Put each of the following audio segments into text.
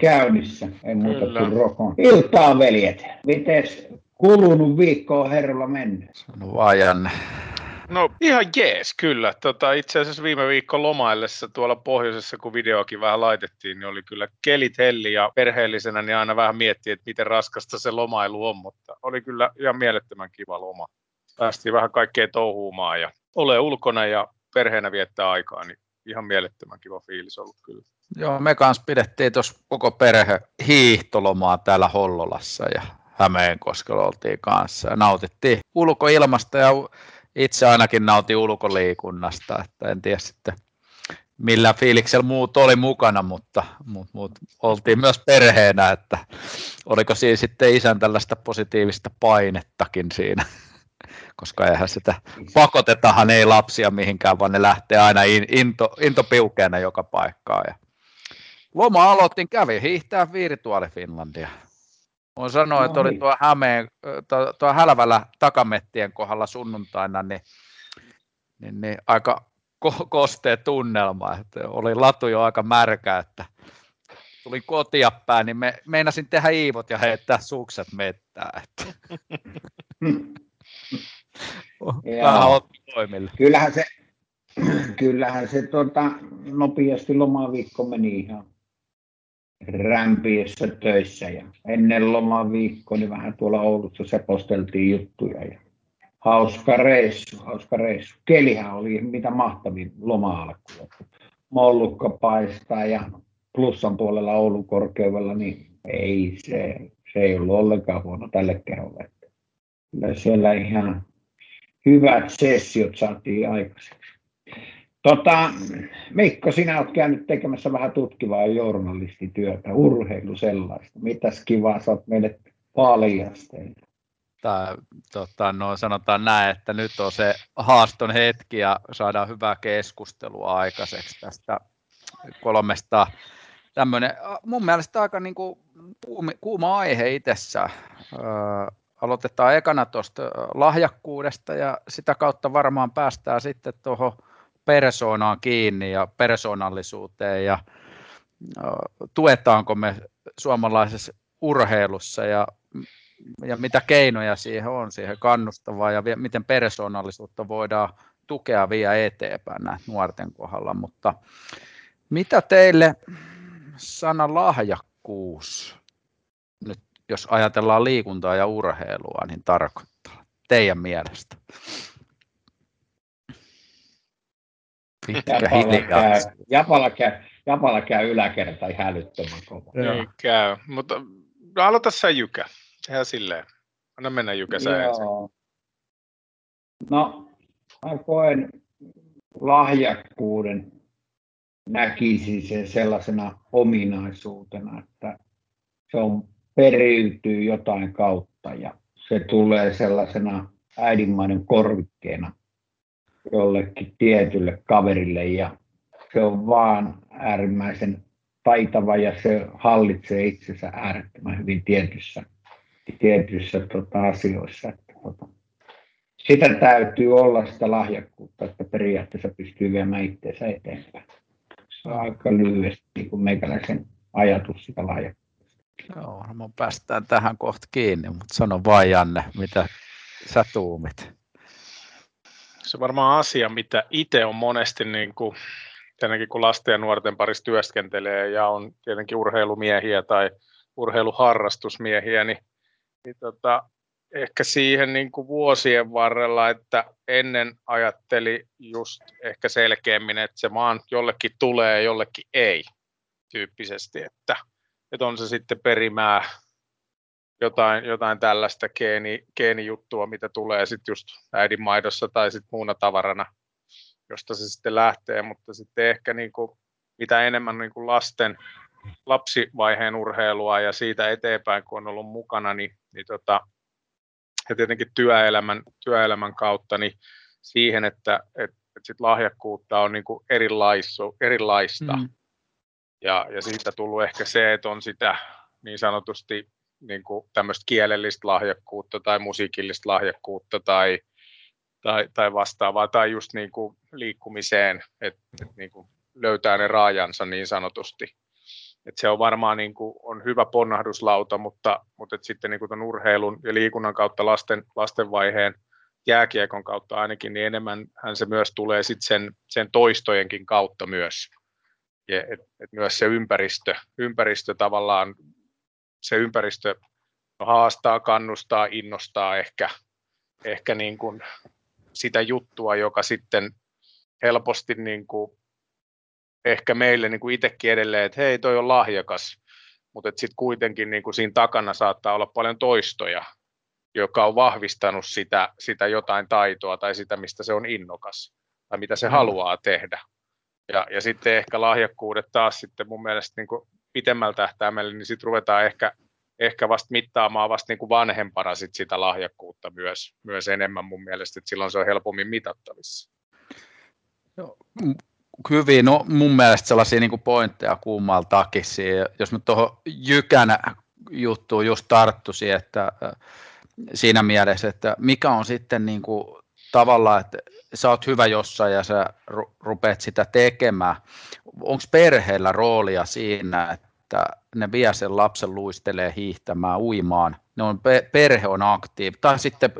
käynnissä, ei muuta Kyllä. kuin rokon. Iltaa veljet, mites kulunut viikko on herralla mennyt? Sano vaan Janne. No ihan jees, kyllä. Tota, itse asiassa viime viikko lomaillessa tuolla pohjoisessa, kun videoakin vähän laitettiin, niin oli kyllä kelit helli ja perheellisenä niin aina vähän miettii, että miten raskasta se lomailu on, mutta oli kyllä ihan mielettömän kiva loma. Päästiin vähän kaikkea touhuumaan ja ole ulkona ja perheenä viettää aikaa, niin ihan mielettömän kiva fiilis ollut kyllä. Joo, me kanssa pidettiin tuossa koko perhe hiihtolomaa täällä Hollolassa ja Hämeenkoskella oltiin kanssa ja nautittiin ulkoilmasta ja itse ainakin nautin ulkoliikunnasta, että en tiedä sitten millä fiiliksellä muut oli mukana, mutta, mutta, mutta oltiin myös perheenä, että oliko siinä sitten isän tällaista positiivista painettakin siinä, koska eihän sitä pakotetahan ei lapsia mihinkään, vaan ne lähtee aina into, into piukeena joka paikkaan. Ja loma aloitin, kävi hiihtää Virtuaali Finlandia. Voin sanoa, no, että oli niin. tuo Hämeen, tuo, tuo Hälvällä takamettien kohdalla sunnuntaina, niin, niin, niin aika ko- kostea tunnelma. Että oli latu jo aika märkä, että tulin kotia päin, niin me, meinasin tehdä iivot ja heittää sukset mettää. Että. Kyllähän se, kyllähän se tota, nopeasti lomaviikko meni ihan rämpiessä töissä ja ennen lomaviikkoa niin vähän tuolla Oulussa seposteltiin juttuja ja hauska reissu, hauska reissu. Kelihän oli mitä mahtavin loma-alku. Mollukka paistaa ja plussan puolella Oulun korkeudella, niin ei se, se ei ollut ollenkaan huono tälle keholle. Kyllä siellä ihan hyvät sessiot saatiin aikaiseksi. Tota, Mikko, sinä olet käynyt tekemässä vähän tutkivaa journalistityötä, urheilu sellaista. Mitäs kivaa sä oot meille paljasteilla? Tää, tota, no, sanotaan näin, että nyt on se haaston hetki ja saadaan hyvää keskustelua aikaiseksi tästä kolmesta. Tämmöinen, mun mielestä aika niin kuin, kuuma aihe itsessä. Öö, aloitetaan ekana tuosta lahjakkuudesta ja sitä kautta varmaan päästään sitten tuohon persoonaan kiinni ja persoonallisuuteen ja tuetaanko me suomalaisessa urheilussa ja, ja mitä keinoja siihen on, siihen kannustavaa ja miten persoonallisuutta voidaan tukea vielä eteenpäin nuorten kohdalla, mutta mitä teille sana lahjakkuus, nyt jos ajatellaan liikuntaa ja urheilua, niin tarkoittaa teidän mielestä? Pitkä. Japala käy, Japala käy yläkerta ihan hälyttömän kova. Ei käy, mutta no, aloita sä Jykä. Tehdään silleen. Anna mennä Jykä sä ensin. No, mä koen lahjakkuuden näkisin sen sellaisena ominaisuutena, että se on periytyy jotain kautta ja se tulee sellaisena äidinmainen korvikkeena jollekin tietylle kaverille ja se on vaan äärimmäisen taitava ja se hallitsee itsensä äärettömän hyvin tietyissä, tietyissä tota, asioissa. Että, tota, sitä täytyy olla sitä lahjakkuutta, että periaatteessa pystyy viemään itseensä eteenpäin. Se on aika lyhyesti niin kuin meikäläisen ajatus sitä lahjakkuutta. Joo, no päästään tähän kohta kiinni, mutta sano vain Janne, mitä sä tuumit? Se varmaan asia, mitä itse on monesti, niin kuin, tietenkin kun lasten ja nuorten parissa työskentelee ja on tietenkin urheilumiehiä tai urheiluharrastusmiehiä, niin, niin tota, ehkä siihen niin kuin vuosien varrella, että ennen ajatteli just ehkä selkeämmin, että se maan jollekin tulee ja jollekin ei tyyppisesti, että, että on se sitten perimää jotain, jotain tällaista geeni, geenijuttua, mitä tulee sitten just äidinmaidossa tai sitten muuna tavarana, josta se sitten lähtee, mutta sitten ehkä niin kuin, mitä enemmän niin kuin lasten, lapsivaiheen urheilua ja siitä eteenpäin, kun on ollut mukana, niin, niin tota, ja tietenkin työelämän, työelämän kautta, niin siihen, että, että, että sit lahjakkuutta on niin kuin erilaista. Mm. Ja, ja siitä tullut ehkä se, että on sitä niin sanotusti niin kuin tämmöistä kielellistä lahjakkuutta tai musiikillista lahjakkuutta tai, tai, tai vastaavaa, tai just niin kuin liikkumiseen, että et niin kuin löytää ne raajansa niin sanotusti. Et se on varmaan niin kuin, on hyvä ponnahduslauta, mutta, mutta et sitten niin kuin urheilun ja liikunnan kautta lasten, lastenvaiheen jääkiekon kautta ainakin, niin enemmän se myös tulee sit sen, sen toistojenkin kautta myös. Ja et, et myös se ympäristö, ympäristö tavallaan, se ympäristö haastaa, kannustaa, innostaa ehkä, ehkä niin kuin sitä juttua, joka sitten helposti niin kuin ehkä meille niin kuin itsekin edelleen, että hei, toi on lahjakas, mutta sitten kuitenkin niin kuin siinä takana saattaa olla paljon toistoja, joka on vahvistanut sitä, sitä jotain taitoa tai sitä, mistä se on innokas tai mitä se mm. haluaa tehdä. Ja, ja sitten ehkä lahjakkuudet taas sitten mun mielestä niin kuin pitemmällä tähtäimellä, niin sitten ruvetaan ehkä, ehkä vasta mittaamaan vasta niin kuin vanhempana sit sitä lahjakkuutta myös, myös enemmän mun mielestä, että silloin se on helpommin mitattavissa. Joo, hyvin, no mun mielestä sellaisia niin pointteja kummaltakin. Jos mä tuohon Jykänä juttuun just tarttuisin, että siinä mielessä, että mikä on sitten niin kuin tavallaan, että sä oot hyvä jossain ja sä rupeat sitä tekemään. Onko perheellä roolia siinä, että ne vie sen lapsen luistelee hiihtämään, uimaan, ne on, perhe on aktiivi. Tai sitten,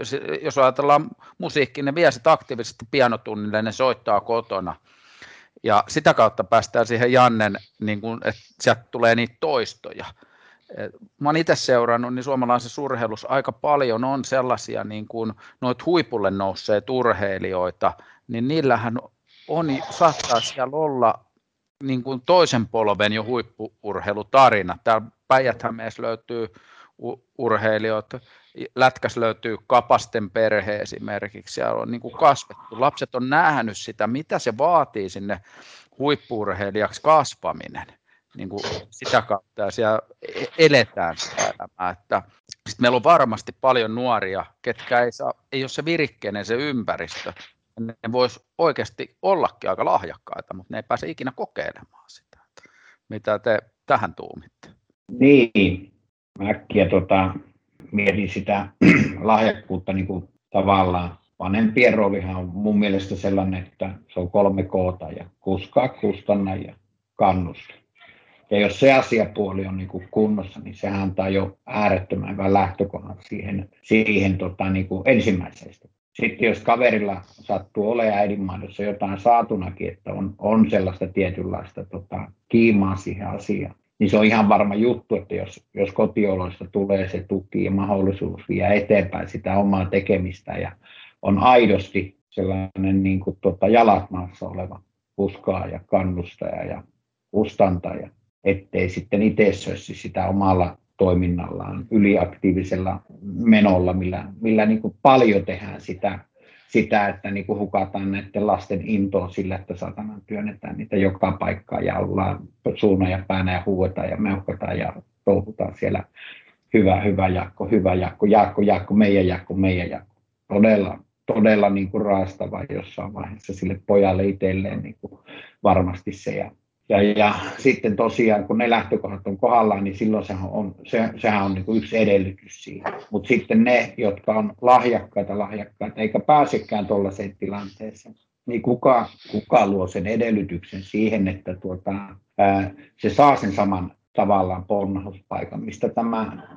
jos ajatellaan musiikkia, ne vie sitä aktiivisesti pianotunnille, ne soittaa kotona. Ja sitä kautta päästään siihen Jannen, niin kun, että sieltä tulee niitä toistoja. Mä oon itse seurannut, niin suomalaisessa urheilussa aika paljon on sellaisia niin kuin noita huipulle nousseet urheilijoita, niin niillähän on, saattaa siellä olla niin kuin toisen polven jo huippuurheilutarina. Täällä päijät löytyy urheilijoita, lätkäs löytyy Kapasten perhe esimerkiksi, siellä on niin kuin kasvettu. Lapset on nähnyt sitä, mitä se vaatii sinne huippuurheilijaksi kasvaminen. Niin kuin sitä kautta ja siellä e-, eletään sitä elämää. Että, sit meillä on varmasti paljon nuoria, ketkä ei, saa, ei ole se virikkeinen se ympäristö. Ne vois oikeasti ollakin aika lahjakkaita, mutta ne ei pääse ikinä kokeilemaan sitä. Mitä te tähän tuumitte? Niin, äkkiä tota, mietin sitä lahjakkuutta niin kuin tavallaan. Vanhempien roolihan on mun mielestä sellainen, että se on kolme koota ja kuskaa, kustanna ja kannusta. Ja jos se asiapuoli on niin kuin kunnossa, niin sehän antaa jo äärettömän hyvän lähtökohdan siihen, siihen tota, niin kuin ensimmäisestä. Sitten jos kaverilla sattuu olemaan äidinmaidossa jotain saatunakin, että on, on sellaista tietynlaista tota, kiimaa siihen asiaan, niin se on ihan varma juttu, että jos, jos kotioloista tulee se tuki ja mahdollisuus vie eteenpäin sitä omaa tekemistä ja on aidosti sellainen niin kuin tuota jalat maassa oleva puskaaja, kannustaja ja kustantaja, ettei sitten itse sössi sitä omalla toiminnallaan, yliaktiivisella menolla, millä, millä niin kuin paljon tehdään sitä sitä, että niin kuin hukataan näiden lasten intoa sillä, että satana työnnetään niitä joka paikkaan ja ollaan suuna ja päänä ja huuetaan ja meuhkataan ja touhutaan siellä hyvä, hyvä Jaakko, hyvä Jaakko, Jaakko, Jaakko, meidän Jaakko, meidän Jaakko. Todella, todella niin kuin raastava jossain vaiheessa sille pojalle itselleen niin kuin varmasti se. Ja ja, ja sitten tosiaan, kun ne lähtökohdat on kohdallaan, niin silloin sehän on, se, sehän on niin kuin yksi edellytys siihen. Mutta sitten ne, jotka on lahjakkaita, lahjakkaita, eikä pääsekään tuollaiseen tilanteeseen, niin kuka, kuka luo sen edellytyksen siihen, että tuota, ää, se saa sen saman tavallaan ponnahuspaikan, mistä tämä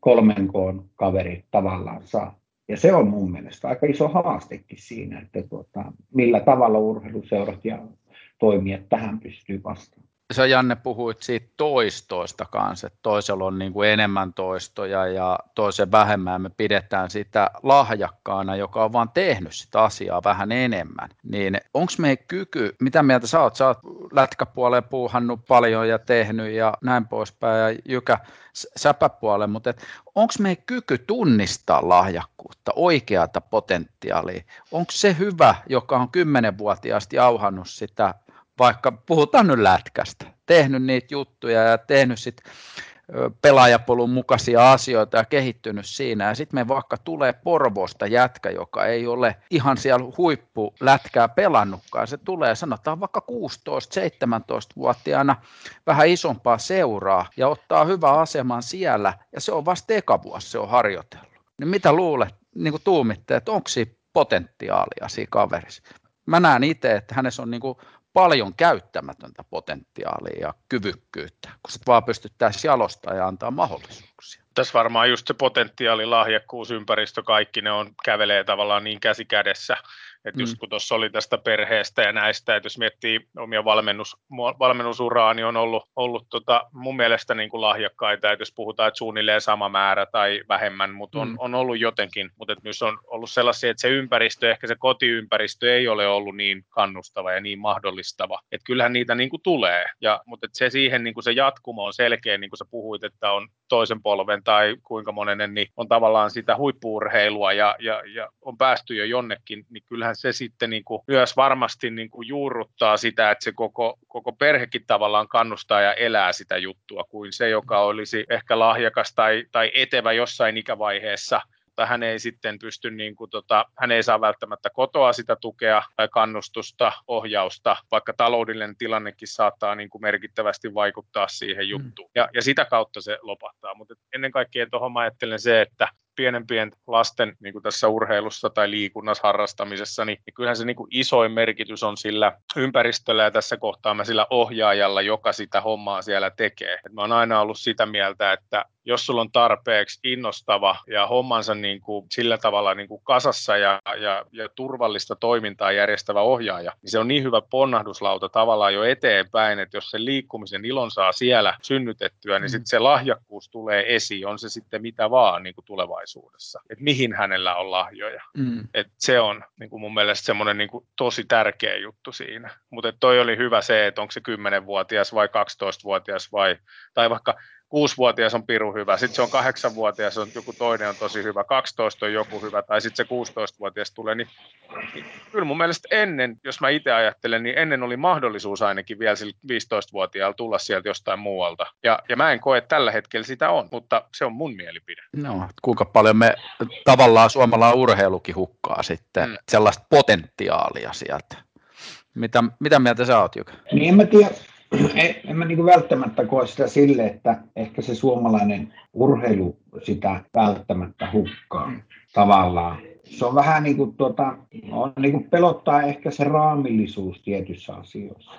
kolmen koon kaveri tavallaan saa. Ja se on mun mielestä aika iso haastekin siinä, että tuota, millä tavalla urheiluseurat ja toimijat tähän pystyy vastaamaan. Sä Janne puhuit siitä toistoista kanssa, että toisella on niin kuin enemmän toistoja ja toisen vähemmän. Me pidetään sitä lahjakkaana, joka on vaan tehnyt sitä asiaa vähän enemmän. Niin onko meidän kyky, mitä mieltä sä oot? Sä oot lätkäpuoleen puuhannut paljon ja tehnyt ja näin poispäin ja Jykä säpäpuoleen, mutta onko meidän kyky tunnistaa lahjakkuutta, oikeata potentiaalia? Onko se hyvä, joka on kymmenenvuotiaasti jauhannut sitä vaikka puhutaan nyt lätkästä, tehnyt niitä juttuja ja tehnyt sitten pelaajapolun mukaisia asioita ja kehittynyt siinä. Ja sitten me vaikka tulee Porvosta jätkä, joka ei ole ihan siellä huippulätkää pelannutkaan. Se tulee sanotaan vaikka 16-17-vuotiaana vähän isompaa seuraa ja ottaa hyvä aseman siellä. Ja se on vasta eka vuosi, se on harjoitellut. Niin mitä luulet, niin kuin tuumitte, että onko siinä potentiaalia siinä kaverissa? Mä näen itse, että hänessä on niin kuin paljon käyttämätöntä potentiaalia ja kyvykkyyttä, kun sitten vaan pystyttäisiin jalostaa ja antaa mahdollisuuksia. Tässä varmaan just se potentiaali, lahjakkuus, ympäristö, kaikki ne on, kävelee tavallaan niin käsi kädessä että just mm. kun tuossa oli tästä perheestä ja näistä, että jos miettii omia valmennus, valmennusuraa, niin on ollut, ollut tota, mun mielestä niin kuin lahjakkaita, että jos puhutaan, että suunnilleen sama määrä tai vähemmän, mutta on, mm. on ollut jotenkin, mutta että myös on ollut sellaisia, että se ympäristö, ehkä se kotiympäristö ei ole ollut niin kannustava ja niin mahdollistava, että kyllähän niitä niin kuin tulee, ja, mutta että se siihen niin kuin se jatkumo on selkeä, niin kuin sä puhuit, että on toisen polven tai kuinka monen, niin on tavallaan sitä huippuurheilua ja, ja, ja on päästy jo jonnekin, niin kyllähän se sitten niin kuin myös varmasti niin kuin juurruttaa sitä, että se koko, koko perhekin tavallaan kannustaa ja elää sitä juttua, kuin se, joka olisi ehkä lahjakas tai, tai etevä jossain ikävaiheessa, mutta hän ei sitten pysty, niin kuin tota, hän ei saa välttämättä kotoa sitä tukea tai kannustusta, ohjausta, vaikka taloudellinen tilannekin saattaa niin kuin merkittävästi vaikuttaa siihen mm. juttuun. Ja, ja sitä kautta se lopahtaa, mutta ennen kaikkea tuohon mä ajattelen se, että pienempien lasten niin kuin tässä urheilussa tai liikunnassa harrastamisessa, niin, niin kyllähän se niin kuin isoin merkitys on sillä ympäristöllä ja tässä kohtaa mä sillä ohjaajalla, joka sitä hommaa siellä tekee. Et mä oon aina ollut sitä mieltä, että jos sulla on tarpeeksi innostava ja hommansa niin kuin sillä tavalla niin kuin kasassa ja, ja, ja turvallista toimintaa järjestävä ohjaaja, niin se on niin hyvä ponnahduslauta tavallaan jo eteenpäin, että jos se liikkumisen ilon saa siellä synnytettyä, niin mm. sitten se lahjakkuus tulee esiin, on se sitten mitä vaan niin kuin tulevaisuudessa, että mihin hänellä on lahjoja. Mm. Et se on niin kuin mun mielestä semmoinen niin kuin tosi tärkeä juttu siinä. Mutta toi oli hyvä se, että onko se 10-vuotias vai 12-vuotias vai, tai vaikka kuusivuotias on piru hyvä, sitten se on kahdeksanvuotias, on joku toinen on tosi hyvä, 12 on joku hyvä, tai sitten se 16-vuotias tulee, niin, niin kyllä mun mielestä ennen, jos mä itse ajattelen, niin ennen oli mahdollisuus ainakin vielä 15-vuotiaalla tulla sieltä jostain muualta. Ja, ja mä en koe, että tällä hetkellä sitä on, mutta se on mun mielipide. No, kuinka paljon me tavallaan suomalla urheilukin hukkaa sitten mm. sellaista potentiaalia sieltä. Mitä, mitä mieltä sä oot, Jukka? Niin en mä tiedä, en, en mä niin välttämättä koe sitä sille, että ehkä se suomalainen urheilu sitä välttämättä hukkaa tavallaan. Se on vähän niin kuin, tuota, on niin kuin pelottaa ehkä se raamillisuus tietyissä asioissa.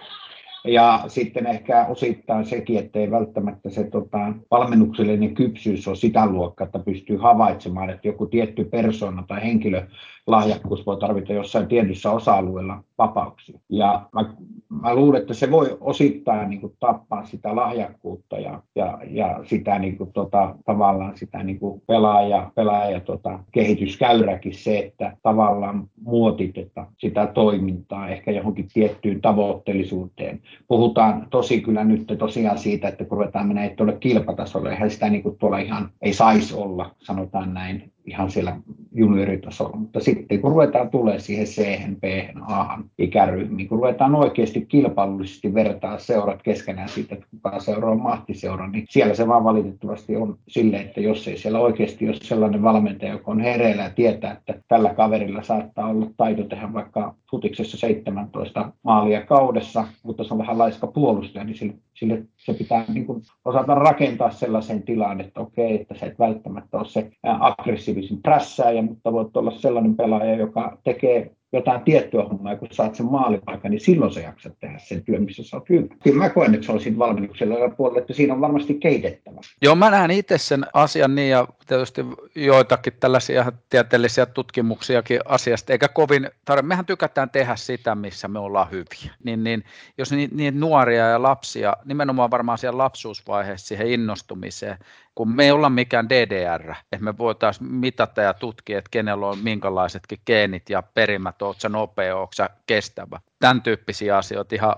Ja sitten ehkä osittain sekin, että ei välttämättä se tota, valmennuksellinen kypsyys ole sitä luokkaa, että pystyy havaitsemaan, että joku tietty persona tai henkilö lahjakkuus voi tarvita jossain tietyssä osa-alueella vapauksia. Ja mä, mä luulen, että se voi osittain niin kuin, tappaa sitä lahjakkuutta ja, ja, ja sitä niin kuin, tota, tavallaan sitä niin kuin pelaaja, pelaaja tota, kehityskäyräkin se, että tavallaan muotiteta sitä toimintaa ehkä johonkin tiettyyn tavoitteellisuuteen. Puhutaan tosi kyllä nyt tosiaan siitä, että kun ruvetaan mennä tuolle kilpatasolle, eihän sitä niin kuin tuolla ihan ei saisi olla, sanotaan näin, ihan siellä junioritasolla, mutta sitten kun ruvetaan tulee siihen C, B, A ikäryhmiin, kun ruvetaan oikeasti kilpailullisesti vertaa seurat keskenään siitä, että kuka seura on mahtiseura, niin siellä se vaan valitettavasti on silleen, että jos ei siellä oikeasti ole sellainen valmentaja, joka on hereillä ja tietää, että tällä kaverilla saattaa olla taito tehdä vaikka futiksessa 17 maalia kaudessa, mutta se on vähän laiska puolustaja, niin sille, sille se pitää niin kuin osata rakentaa sellaiseen tilaan, että okei, että se et välttämättä ole se aggressiivisin prässääjä, mutta voit olla sellainen pelaaja, joka tekee jotain tiettyä hommaa, kun saat sen maalipaikan, niin silloin sä jaksat tehdä sen työn, missä sä oot hyvä. Kyllä mä koen, että se on siinä valmennuksella puolella, että siinä on varmasti kehitettävä. Joo, mä näen itse sen asian niin, ja tietysti joitakin tällaisia tieteellisiä tutkimuksiakin asiasta, eikä kovin tarvitse. Mehän tykätään tehdä sitä, missä me ollaan hyviä. Niin, niin jos niin, niin nuoria ja lapsia, nimenomaan varmaan siellä lapsuusvaiheessa siihen innostumiseen, kun me ei olla mikään DDR, että me voitaisiin mitata ja tutkia, että kenellä on minkälaisetkin geenit ja perimät, oletko nopea, oletko kestävä. Tämän tyyppisiä asioita ihan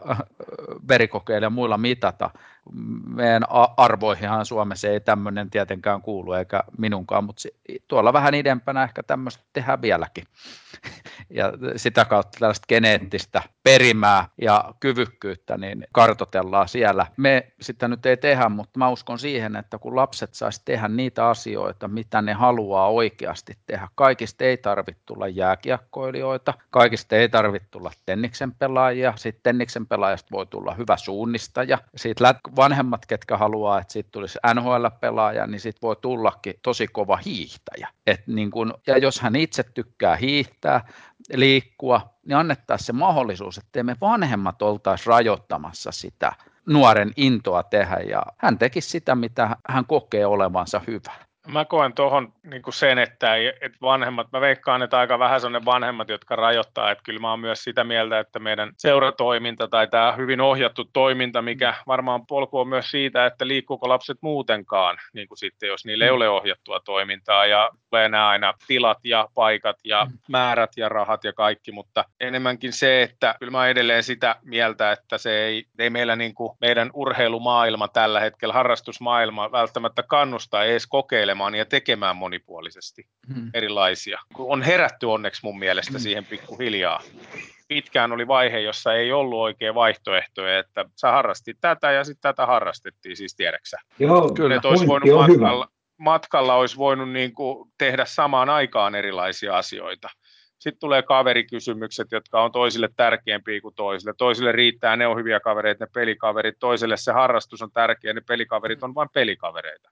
verikokeilla ja muilla mitata. Meidän arvoihinhan Suomessa ei tämmöinen tietenkään kuulu, eikä minunkaan, mutta tuolla vähän idempänä ehkä tämmöistä tehdään vieläkin. Ja sitä kautta tällaista geneettistä perimää ja kyvykkyyttä niin kartotellaan siellä. Me sitä nyt ei tehdä, mutta mä uskon siihen, että kun lapset saisi tehdä niitä asioita, mitä ne haluaa oikeasti tehdä. Kaikista ei tarvitse tulla jääkiekkoilijoita, kaikista ei tarvitse tulla tenniksen pelaajia, sitten tenniksen pelaajasta voi tulla hyvä suunnistaja, siitä vanhemmat, ketkä haluaa, että siitä tulisi NHL-pelaaja, niin sitten voi tullakin tosi kova hiihtäjä. Et niin kun, ja jos hän itse tykkää hiihtää, liikkua, niin annettaisiin se mahdollisuus, että me vanhemmat oltaisiin rajoittamassa sitä nuoren intoa tehdä, ja hän tekisi sitä, mitä hän kokee olevansa hyvä. Mä koen tuohon niin sen, että, että vanhemmat, mä veikkaan, että aika vähän sellainen vanhemmat, jotka rajoittaa, että kyllä mä oon myös sitä mieltä, että meidän seuratoiminta tai tämä hyvin ohjattu toiminta, mikä varmaan polku on myös siitä, että liikkuuko lapset muutenkaan, niin kuin sitten jos niille ei ole ohjattua toimintaa. Ja tulee nämä aina tilat ja paikat ja määrät ja rahat ja kaikki, mutta enemmänkin se, että kyllä mä edelleen sitä mieltä, että se ei, ei meillä niin kuin meidän urheilumaailma tällä hetkellä, harrastusmaailma välttämättä kannusta edes kokeilla kokeilemaan ja tekemään monipuolisesti hmm. erilaisia. On herätty onneksi mun mielestä hmm. siihen pikkuhiljaa. Pitkään oli vaihe, jossa ei ollut oikein vaihtoehtoja, että sä harrastit tätä ja sitten tätä harrastettiin, siis tiedäksä. Joo, kyllä. Että olisi voinut matkalla, matkalla olisi voinut niin kuin tehdä samaan aikaan erilaisia asioita. Sitten tulee kaverikysymykset, jotka on toisille tärkeämpiä kuin toisille. Toisille riittää, ne on hyviä kavereita, ne pelikaverit. Toiselle se harrastus on tärkeä, ne pelikaverit on vain pelikavereita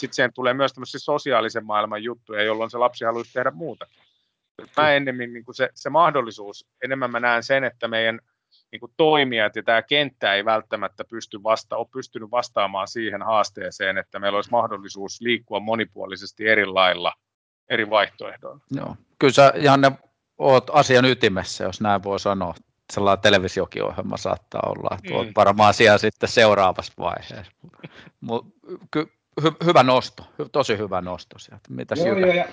sitten siihen tulee myös tämmöisiä sosiaalisen maailman juttuja, jolloin se lapsi haluaisi tehdä muuta. Mä ennemmin niin se, se mahdollisuus, enemmän mä näen sen, että meidän niin kuin toimijat ja tämä kenttä ei välttämättä pysty vasta, ole pystynyt vastaamaan siihen haasteeseen, että meillä olisi mahdollisuus liikkua monipuolisesti eri lailla, eri vaihtoehdoilla. Joo. Kyllä sä, Janne, oot asian ytimessä, jos näin voi sanoa. Sellainen televisiokiohjelma saattaa olla, että mm. oot varmaan siellä sitten seuraavassa vaiheessa. Mut, ky, hy, hyvä nosto, tosi hyvä nosto sieltä. Mitä joo, joo, ja,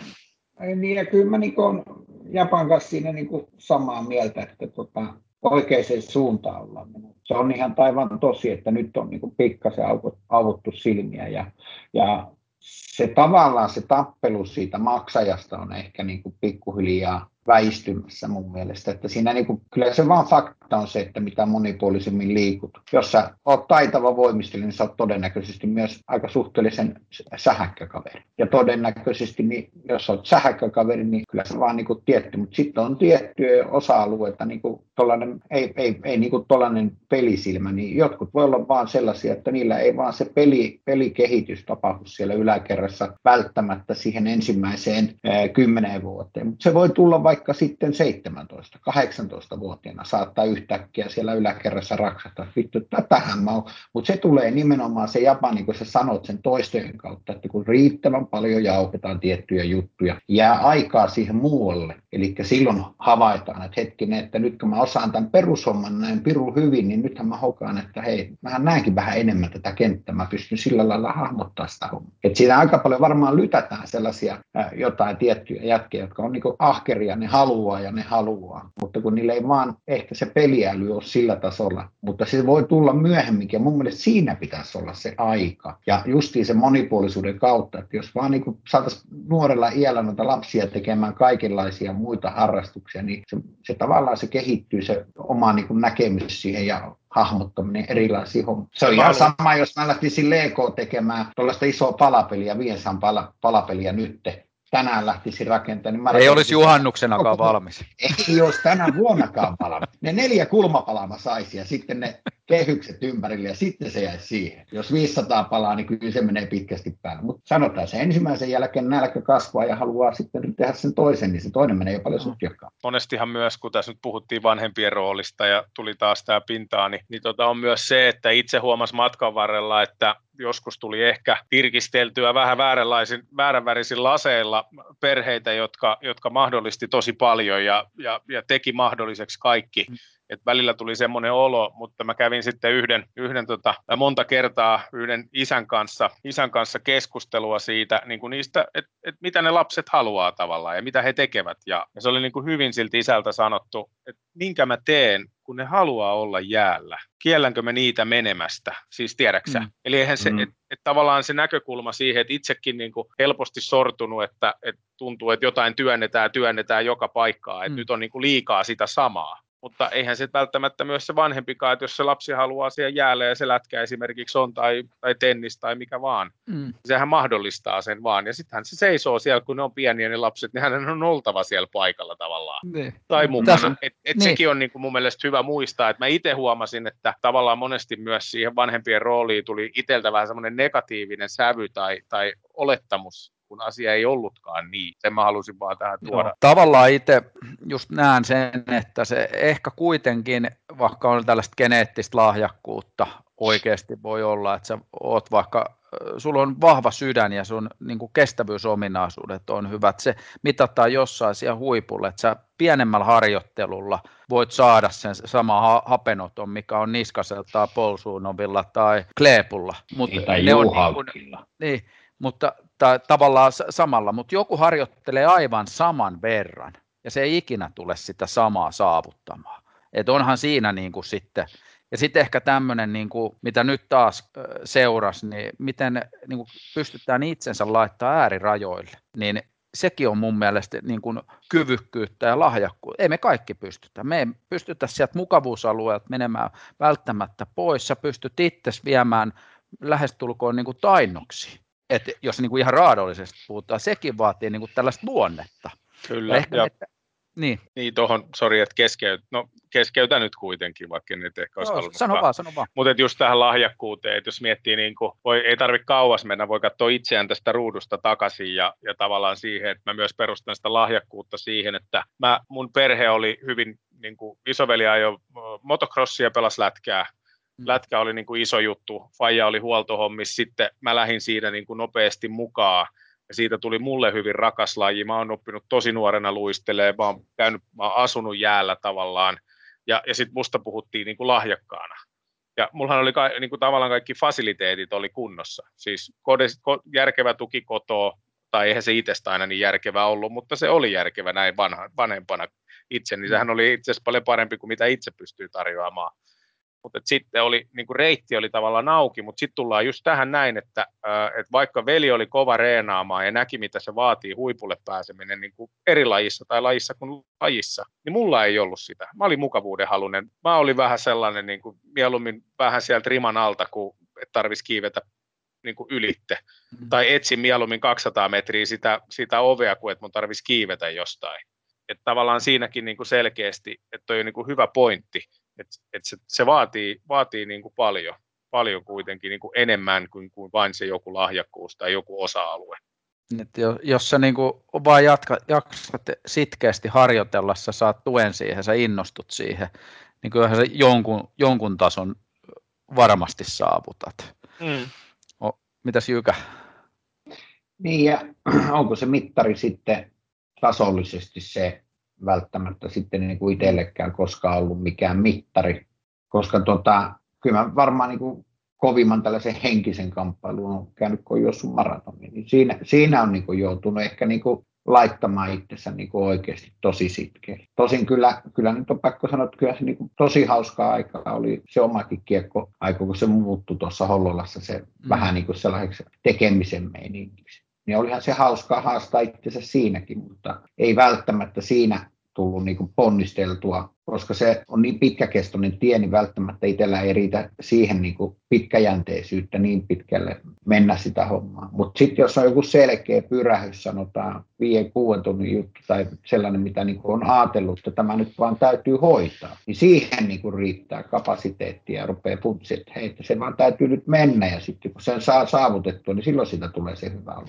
niin, ja kyllä mä niin kuin Japan kanssa siinä niin kuin samaa mieltä, että tota, oikeaan suuntaan ollaan mennyt. Se on ihan taivan tosi, että nyt on niin kuin pikkasen avuttu silmiä ja, ja se tavallaan se tappelu siitä maksajasta on ehkä niin kuin pikkuhiljaa väistymässä mun mielestä. Että siinä niin kuin, kyllä se vaan fakta on se, että mitä monipuolisemmin liikut. Jos sä oot taitava voimistelija, niin sä oot todennäköisesti myös aika suhteellisen sähäkkäkaveri. Ja todennäköisesti, niin, jos oot sähäkkäkaveri, niin kyllä se vaan niin kuin tietty. Mutta sitten on tiettyjä osa-alueita, niin kuin tollainen, ei, ei, ei niin kuin tollainen pelisilmä, niin jotkut voi olla vaan sellaisia, että niillä ei vaan se peli, pelikehitys tapahdu siellä yläkerrassa välttämättä siihen ensimmäiseen kymmeneen vuoteen. Mutta se voi tulla vaikka vaikka sitten 17, 18-vuotiaana saattaa yhtäkkiä siellä yläkerrassa raksata, vittu, tätähän mä oon. Mutta se tulee nimenomaan se Japani, kun sä sanot sen toistojen kautta, että kun riittävän paljon jauhetaan tiettyjä juttuja, jää aikaa siihen muualle. Eli silloin havaitaan, että hetkinen, että nyt kun mä osaan tämän perushomman näin piru hyvin, niin nythän mä hokaan, että hei, mä näenkin vähän enemmän tätä kenttää, mä pystyn sillä lailla hahmottaa sitä hommaa. Et siinä aika paljon varmaan lytätään sellaisia äh, jotain tiettyjä jätkiä, jotka on niinku ahkeria, ne haluaa ja ne haluaa, mutta kun niillä ei vaan ehkä se peliäly ole sillä tasolla, mutta se voi tulla myöhemmin ja mun mielestä siinä pitäisi olla se aika. Ja justiin se monipuolisuuden kautta, että jos vaan niin saataisiin nuorella iällä noita lapsia tekemään kaikenlaisia muita harrastuksia, niin se, se tavallaan se kehittyy se oma niin kuin näkemys siihen ja hahmottaminen erilaisia hommia. Se on ihan sama, jos mä lähtisin Lego tekemään tuollaista isoa palapeliä, 500 pala, palapeliä nytte, tänään lähtisi rakentamaan. Niin ei olisi juhannuksenakaan valmis. Ei olisi tänä vuonnakaan valmis. Ne neljä kulmapalaa mä saisin ja sitten ne kehykset ympärille ja sitten se jäisi siihen. Jos 500 palaa, niin kyllä se menee pitkästi päälle. Mutta sanotaan se ensimmäisen jälkeen nälkä kasvaa ja haluaa sitten tehdä sen toisen, niin se toinen menee jo paljon sutjakkaan. Monestihan myös, kun tässä nyt puhuttiin vanhempien roolista ja tuli taas tämä pintaa, niin, niin tota on myös se, että itse huomas matkan varrella, että joskus tuli ehkä tirkisteltyä vähän vääränlaisin, vääränvärisin laseilla perheitä, jotka, jotka mahdollisti tosi paljon ja, ja, ja teki mahdolliseksi kaikki. Mm et välillä tuli semmoinen olo, mutta mä kävin sitten yhden, yhden tota, monta kertaa yhden isän kanssa, isän kanssa keskustelua siitä, niin kuin niistä, että et mitä ne lapset haluaa tavallaan ja mitä he tekevät. Ja, ja se oli niin kuin hyvin silti isältä sanottu, että minkä mä teen, kun ne haluaa olla jäällä. Kiellänkö me niitä menemästä, siis tiedäksä. Mm. Eli eihän se, mm. että et tavallaan se näkökulma siihen, että itsekin niin kuin helposti sortunut, että et tuntuu, että jotain työnnetään, työnnetään joka paikkaa, että mm. nyt on niin kuin liikaa sitä samaa mutta eihän se välttämättä myös se vanhempikaan, että jos se lapsi haluaa siihen jäälle ja se lätkä esimerkiksi on tai, tai tennis tai mikä vaan, mm. sehän mahdollistaa sen vaan. Ja sittenhän se seisoo siellä, kun ne on pieniä ne lapset, niin hänen on oltava siellä paikalla tavallaan. Ne. Tai mukana. Et, et niin. Sekin on niin kuin mun mielestä hyvä muistaa, että mä itse huomasin, että tavallaan monesti myös siihen vanhempien rooliin tuli itseltä vähän semmoinen negatiivinen sävy tai, tai olettamus kun asia ei ollutkaan niin. Sen mä halusin vaan tähän tuoda. Joo, tavallaan itse just näen sen, että se ehkä kuitenkin, vaikka on tällaista geneettistä lahjakkuutta, oikeasti voi olla, että sä oot vaikka, sulla on vahva sydän ja sun niin kuin kestävyysominaisuudet on hyvät. Se mitataan jossain siellä huipulla, että sä pienemmällä harjoittelulla voit saada sen sama hapenoton, mikä on niskaselta polsuunovilla tai kleepulla. Mutta niin, tai ne on niin, kuin, niin, mutta ta- tavallaan samalla, mutta joku harjoittelee aivan saman verran ja se ei ikinä tule sitä samaa saavuttamaan. Et onhan siinä niin kuin sitten, ja sitten ehkä tämmöinen, niin kuin, mitä nyt taas seurasi, niin miten niin kuin pystytään itsensä laittaa äärirajoille, niin sekin on mun mielestä niin kuin kyvykkyyttä ja lahjakkuutta. Ei me kaikki pystytä. Me ei pystytä sieltä mukavuusalueelta menemään välttämättä pois. Sä pystyt itse viemään lähestulkoon niin kuin tainnoksi että jos niin kuin ihan raadollisesti puhutaan, sekin vaatii niin kuin tällaista luonnetta. Kyllä, ehkä ja, että, niin. Niin tuohon, sori, että keskeyt, no, keskeytä nyt kuitenkin, vaikka nyt ehkä olisi no, Sano vaan, sano vaan. Mutta just tähän lahjakkuuteen, että jos miettii, niin kuin, voi, ei tarvitse kauas mennä, voi katsoa itseään tästä ruudusta takaisin ja, ja tavallaan siihen, että mä myös perustan sitä lahjakkuutta siihen, että mä, mun perhe oli hyvin, niin kuin isoveli ajoi motocrossia ja pelasi lätkää. Lätkä oli niin kuin iso juttu, Faija oli huoltohommissa, sitten mä lähdin siinä niin kuin nopeasti mukaan, ja siitä tuli mulle hyvin rakas laji. Mä oon oppinut tosi nuorena luistelemaan, mä oon, käynyt, mä oon asunut jäällä tavallaan, ja, ja sitten musta puhuttiin niin kuin lahjakkaana. Ja mullahan oli ka, niin kuin tavallaan kaikki fasiliteetit oli kunnossa, siis kodes, ko, järkevä tuki kotoa, tai eihän se itsestä aina niin järkevä ollut, mutta se oli järkevä näin vanha, vanhempana. Itse, niin sehän oli itse asiassa paljon parempi kuin mitä itse pystyy tarjoamaan mutta sitten oli, niin kuin reitti oli tavallaan auki, mutta sitten tullaan just tähän näin, että, että vaikka veli oli kova reenaamaan ja näki, mitä se vaatii huipulle pääseminen niin kuin eri lajissa tai lajissa kuin lajissa, niin mulla ei ollut sitä. Mä olin mukavuuden halunen. Mä olin vähän sellainen, niin kuin, mieluummin vähän sieltä riman alta, kun tarvitsisi kiivetä niin kuin ylitte. Mm-hmm. Tai etsin mieluummin 200 metriä sitä, sitä ovea, kuin että mun tarvitsisi kiivetä jostain. Että tavallaan siinäkin niin kuin selkeästi, että toi on niin kuin hyvä pointti, et, et se, se vaatii, vaatii niin kuin paljon, paljon kuitenkin niin kuin enemmän kuin, kuin vain se joku lahjakkuus tai joku osa-alue. Et jos sä niin kuin vaan jatka, jaksat sitkeästi harjoitella, sä saat tuen siihen, sä innostut siihen, niin kyllähän sä jonkun, jonkun tason varmasti saavutat. Mm. O, mitäs Jykä? Niin ja onko se mittari sitten tasollisesti se, välttämättä sitten niin kuin itsellekään koskaan ollut mikään mittari, koska tota, kyllä mä varmaan niin kuin kovimman tällaisen henkisen kamppailun on käynyt, kun on juossut maratonin, niin siinä, siinä on niin kuin joutunut ehkä niin kuin laittamaan itsensä niin kuin oikeasti tosi sitkeä. Tosin kyllä, kyllä nyt on pakko sanoa, että kyllä se niin kuin tosi hauskaa aikaa oli se omakin kiekko aika, kun se muuttui tuossa Hollolassa se mm. vähän niin kuin sellaiseksi tekemisen meiningiksi niin olihan se hauskaa haastaa itsensä siinäkin, mutta ei välttämättä siinä tullut niin ponnisteltua koska se on niin pitkäkestoinen tie, niin välttämättä itsellä ei riitä siihen niin kuin pitkäjänteisyyttä niin pitkälle mennä sitä hommaa. Mutta sitten jos on joku selkeä pyrähys, sanotaan viiden, kuuden tunnin juttu tai sellainen, mitä niin kuin on ajatellut, että tämä nyt vaan täytyy hoitaa, niin siihen niin kuin riittää kapasiteettia ja rupeaa puntsi, että hei, että se vaan täytyy nyt mennä ja sitten kun sen saa saavutettua, niin silloin siitä tulee se hyvä olo.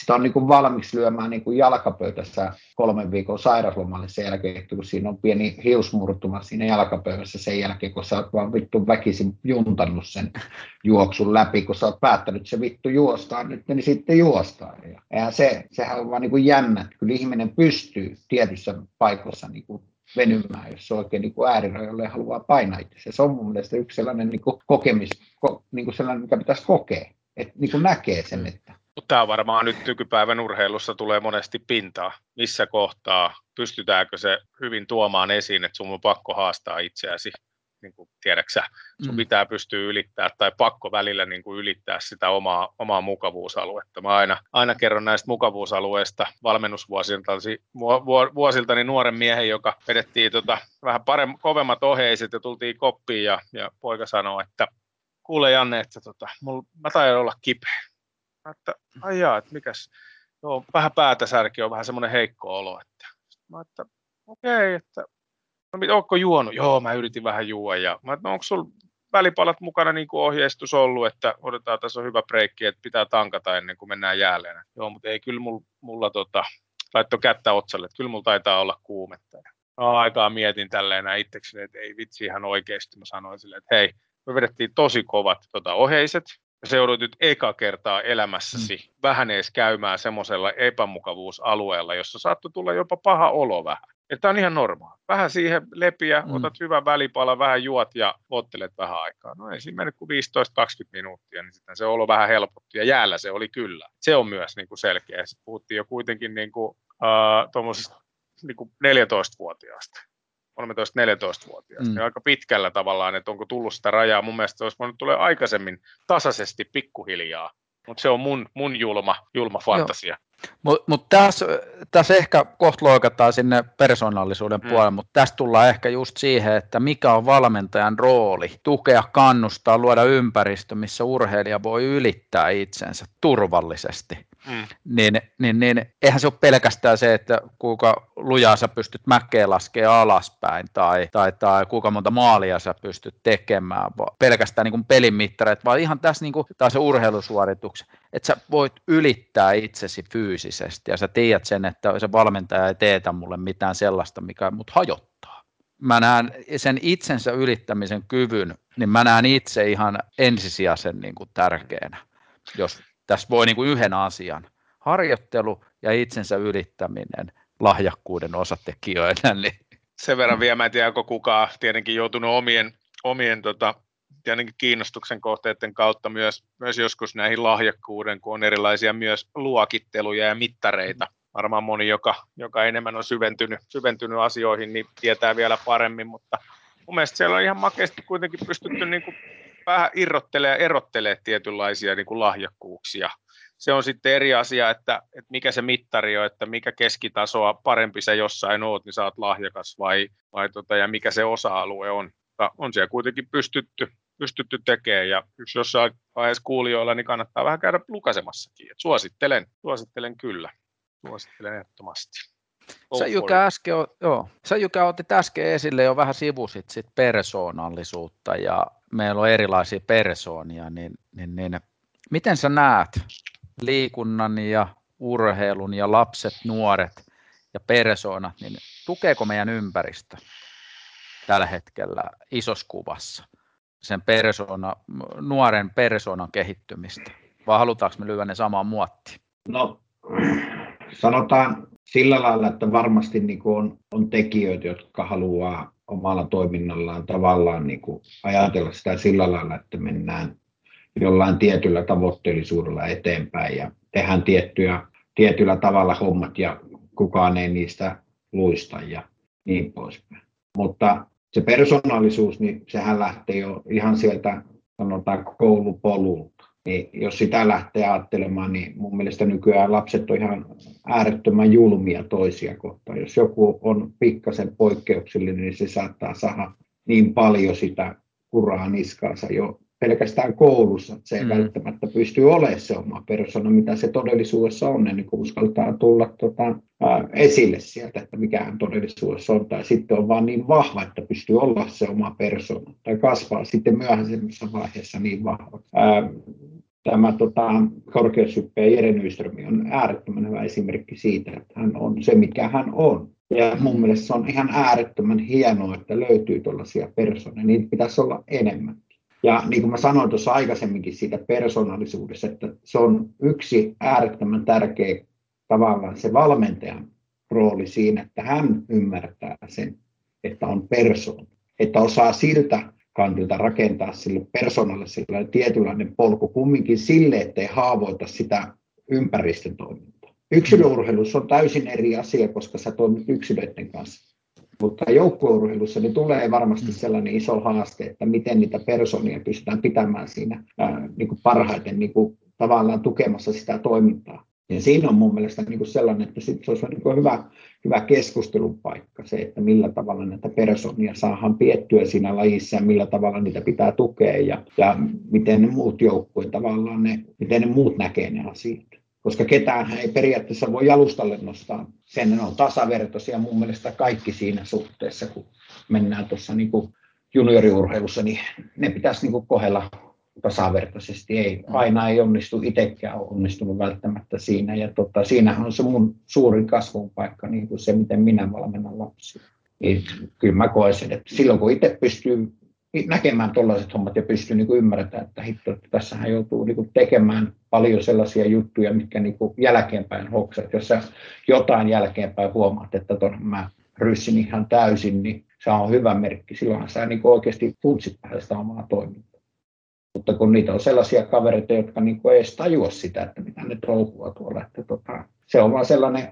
Sitä on niin kuin valmiiksi lyömään niin kuin jalkapöytässä kolmen viikon sairaslomalle sen jälkeen, kun siinä on pieni hius perusmurtuma siinä jalkapöydässä sen jälkeen, kun sä oot vaan vittu väkisin juntannut sen juoksun läpi, kun sä oot päättänyt se vittu juostaan nyt, niin sitten juostaan. Ja eihän se, sehän on vaan niin kuin jännä, että kyllä ihminen pystyy tietyissä paikoissa niin kuin venymään, jos oikein niin äärirajoille haluaa painaa itse. Se on mun mielestä yksi sellainen niin kuin kokemis, ko, niin kuin sellainen, mikä pitäisi kokea, että niin kuin näkee sen, että tämä varmaan nyt nykypäivän urheilussa tulee monesti pintaa. Missä kohtaa, pystytäänkö se hyvin tuomaan esiin, että sun on pakko haastaa itseäsi niin kuin, tiedäksä, sun mm. pitää pystyä ylittää tai pakko välillä niin kuin ylittää sitä omaa, omaa mukavuusaluetta. Mä aina, aina kerron näistä mukavuusalueista valmennusvuosilta vuosiltani nuoren miehen, joka vedettiin tota, vähän parem, kovemmat oheiset ja tultiin koppiin ja, ja poika sanoi, että kuule Janne, että tota, mulla, mä taidan olla kipeä. Että aijaa, että mikäs, joo, vähän päätä särki on vähän semmoinen heikko olo. Että. Mä että okei, okay, että no, onko juonut? Joo, mä yritin vähän juua. Ja mä että no, onko sulla välipalat mukana niin kuin ohjeistus ollut, että odotetaan, tässä on hyvä breikki, että pitää tankata ennen kuin mennään jälleen. Joo, mutta ei kyllä mulla, mulla tota, laittoi kättä otsalle, että kyllä mulla taitaa olla kuumetta. Ja aikaa mietin tälleen näin itsekseni, että ei vitsi ihan oikeasti. Mä sanoin silleen, että hei, me vedettiin tosi kovat tota, oheiset, se joudut nyt eka kertaa elämässäsi mm. vähän edes käymään semmoisella epämukavuusalueella, jossa saattoi tulla jopa paha olo vähän. Että on ihan normaali. Vähän siihen lepiä, mm. otat hyvän välipala, vähän juot ja ottelet vähän aikaa. No ei siinä mennyt kuin 15-20 minuuttia, niin sitten se olo vähän helpotti. Ja jäällä se oli kyllä. Se on myös niin kuin selkeä. Sitten puhuttiin jo kuitenkin niin kuin, uh, niin kuin 14-vuotiaasta. 13-14-vuotiaasta, mm. niin aika pitkällä tavallaan, että onko tullut sitä rajaa. Mun mielestä se olisi voinut tulla aikaisemmin tasaisesti pikkuhiljaa, mutta se on mun, mun julma, julma fantasia. Mutta mut tässä, täs ehkä kohta loikataan sinne persoonallisuuden mm. puolelle, mutta tässä tullaan ehkä just siihen, että mikä on valmentajan rooli, tukea, kannustaa, luoda ympäristö, missä urheilija voi ylittää itsensä turvallisesti. Mm. Niin, niin, niin eihän se ole pelkästään se, että kuinka lujaa sä pystyt mäkeä laskemaan alaspäin tai, tai, tai kuinka monta maalia sä pystyt tekemään, pelkästään niin kuin pelin mittareet, vaan ihan tässä niin kuin, taas se urheilusuorituksen, että sä voit ylittää itsesi fyysisesti ja sä tiedät sen, että se valmentaja ei teetä mulle mitään sellaista, mikä mut hajottaa. Mä näen sen itsensä ylittämisen kyvyn, niin mä näen itse ihan ensisijaisen niin kuin tärkeänä, jos tässä voi niin kuin yhden asian, harjoittelu ja itsensä ylittäminen lahjakkuuden osatekijöinä. Niin. Sen verran vielä, mä en tiedä, onko kukaan tietenkin joutunut omien, omien tota, tietenkin kiinnostuksen kohteiden kautta myös, myös joskus näihin lahjakkuuden, kun on erilaisia myös luokitteluja ja mittareita. Varmaan moni, joka, joka enemmän on syventynyt, syventynyt asioihin, niin tietää vielä paremmin, mutta mun mielestä siellä on ihan makeasti kuitenkin pystytty niin kuin vähän irrottelee ja erottelee tietynlaisia niin kuin lahjakkuuksia. Se on sitten eri asia, että, että mikä se mittari on, että mikä keskitasoa parempi sä jossain oot, niin sä oot lahjakas vai, vai tota, ja mikä se osa-alue on. On siellä kuitenkin pystytty, pystytty tekemään ja yksi jossain vaiheessa kuulijoilla, niin kannattaa vähän käydä lukasemassakin. Et suosittelen, suosittelen kyllä, suosittelen ehdottomasti. Sä Jykä, äsken, joo, sä Jykä otit äsken esille jo vähän sivusit sit persoonallisuutta ja meillä on erilaisia persoonia, niin, niin, niin miten sä näet liikunnan ja urheilun ja lapset, nuoret ja persoonat, niin tukeeko meidän ympäristö tällä hetkellä isossa kuvassa sen persona, nuoren persoonan kehittymistä, vai halutaanko me lyödä ne samaan muottiin? No, sanotaan sillä lailla, että varmasti niin on, on tekijöitä, jotka haluaa omalla toiminnallaan tavallaan niin kuin ajatella sitä sillä lailla, että mennään jollain tietyllä tavoitteellisuudella eteenpäin ja tehdään tiettyjä, tietyllä tavalla hommat ja kukaan ei niistä luista ja niin poispäin. Mutta se persoonallisuus, niin sehän lähtee jo ihan sieltä sanotaan koulupolulta. Niin jos sitä lähtee ajattelemaan, niin mun mielestä nykyään lapset on ihan äärettömän julmia toisia kohtaan. Jos joku on pikkasen poikkeuksellinen, niin se saattaa saada niin paljon sitä kuraa niskaansa jo pelkästään koulussa, että se ei mm. välttämättä pysty olemaan se oma persona, mitä se todellisuudessa on, niin kuin uskaltaa tulla tota, ää, esille sieltä, että mikä hän todellisuudessa on, tai sitten on vaan niin vahva, että pystyy olla se oma persona, tai kasvaa sitten myöhäisemmässä vaiheessa niin vahva. Ää, tämä tota, korkeushyppäjä Jere Nyström on äärettömän hyvä esimerkki siitä, että hän on se, mikä hän on. Ja mun mielestä se on ihan äärettömän hienoa, että löytyy tuollaisia persoonia. Niitä pitäisi olla enemmän. Ja niin kuin mä sanoin tuossa aikaisemminkin siitä persoonallisuudesta, että se on yksi äärettömän tärkeä tavallaan se valmentajan rooli siinä, että hän ymmärtää sen, että on persoon, että osaa siltä kantilta rakentaa sille persoonalle sillä tietynlainen polku kumminkin sille, ettei haavoita sitä ympäristön toimintaa. Yksilöurheilussa on täysin eri asia, koska sä toimit yksilöiden kanssa. Mutta joukkueurheilussa niin tulee varmasti sellainen iso haaste, että miten niitä persoonia pystytään pitämään siinä ää, niin kuin parhaiten niin kuin tavallaan tukemassa sitä toimintaa. Ja siinä on mun mielestä niin kuin sellainen, että sit se olisi niin kuin hyvä, hyvä keskustelun paikka se, että millä tavalla näitä persoonia saadaan piettyä siinä lajissa ja millä tavalla niitä pitää tukea ja, ja miten ne muut joukkueet tavallaan, ne, miten ne muut näkee ne asiat. Koska ketään ei periaatteessa voi jalustalle nostaa. Sen on tasavertoisia mun mielestä kaikki siinä suhteessa, kun mennään tuossa niin junioriurheilussa, niin ne pitäisi niin kuin kohdella tasavertaisesti. Ei, aina ei onnistu, itsekään ole onnistunut välttämättä siinä. Ja tota, siinähän on se mun suurin kasvun paikka, niin kuin se, miten minä valmennan lapsia. Niin, kyllä mä koen sen, että silloin kun itse pystyy näkemään tuollaiset hommat ja pystyy niin ymmärtämään, että hitto, että tässähän joutuu niin kuin tekemään paljon sellaisia juttuja, mitkä niin kuin jälkeenpäin hoksat. Jos sä jotain jälkeenpäin huomaat, että ton mä ryssin ihan täysin, niin se on hyvä merkki. Silloinhan sä niin oikeasti funtsit sitä omaa toimintaa. Mutta kun niitä on sellaisia kavereita, jotka niin kuin edes tajua sitä, että mitä ne touhua tuolla, että tota, se on vaan sellainen,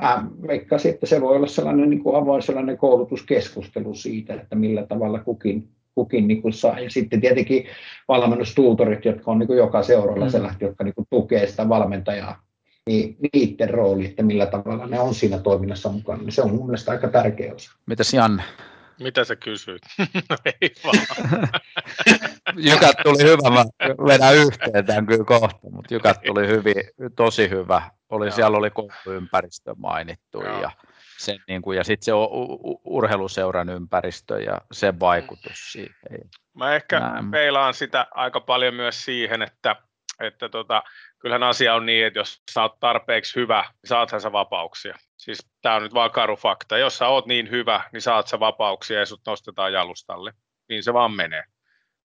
mä veikkasin, että se voi olla sellainen niin kuin avoin sellainen koulutuskeskustelu siitä, että millä tavalla kukin, kukin niin kuin saa. Ja sitten tietenkin valmennustuutorit, jotka on niin kuin joka seuralla mm. sellaiset, jotka niin kuin tukee sitä valmentajaa, niin niiden rooli, että millä tavalla ne on siinä toiminnassa mukana, niin se on mun mielestä aika tärkeä osa. Mitäs Janne? Mitä sä kysyit? No ei vaan. Jykat tuli hyvä, mä vedän yhteen tämän kyllä kohta, mutta Jykat tuli hyvin, tosi hyvä. Oli, siellä oli kouluympäristö mainittu Joo. ja, sen, niin kuin, ja sitten se urheiluseuran ympäristö ja sen vaikutus siihen. Mä ehkä Näin. peilaan sitä aika paljon myös siihen, että, että tota, kyllähän asia on niin, että jos sä oot tarpeeksi hyvä, niin saathan sä vapauksia. Siis tämä on nyt vaan karu fakta. Jos sä oot niin hyvä, niin saat sä vapauksia ja sut nostetaan jalustalle. Niin se vaan menee.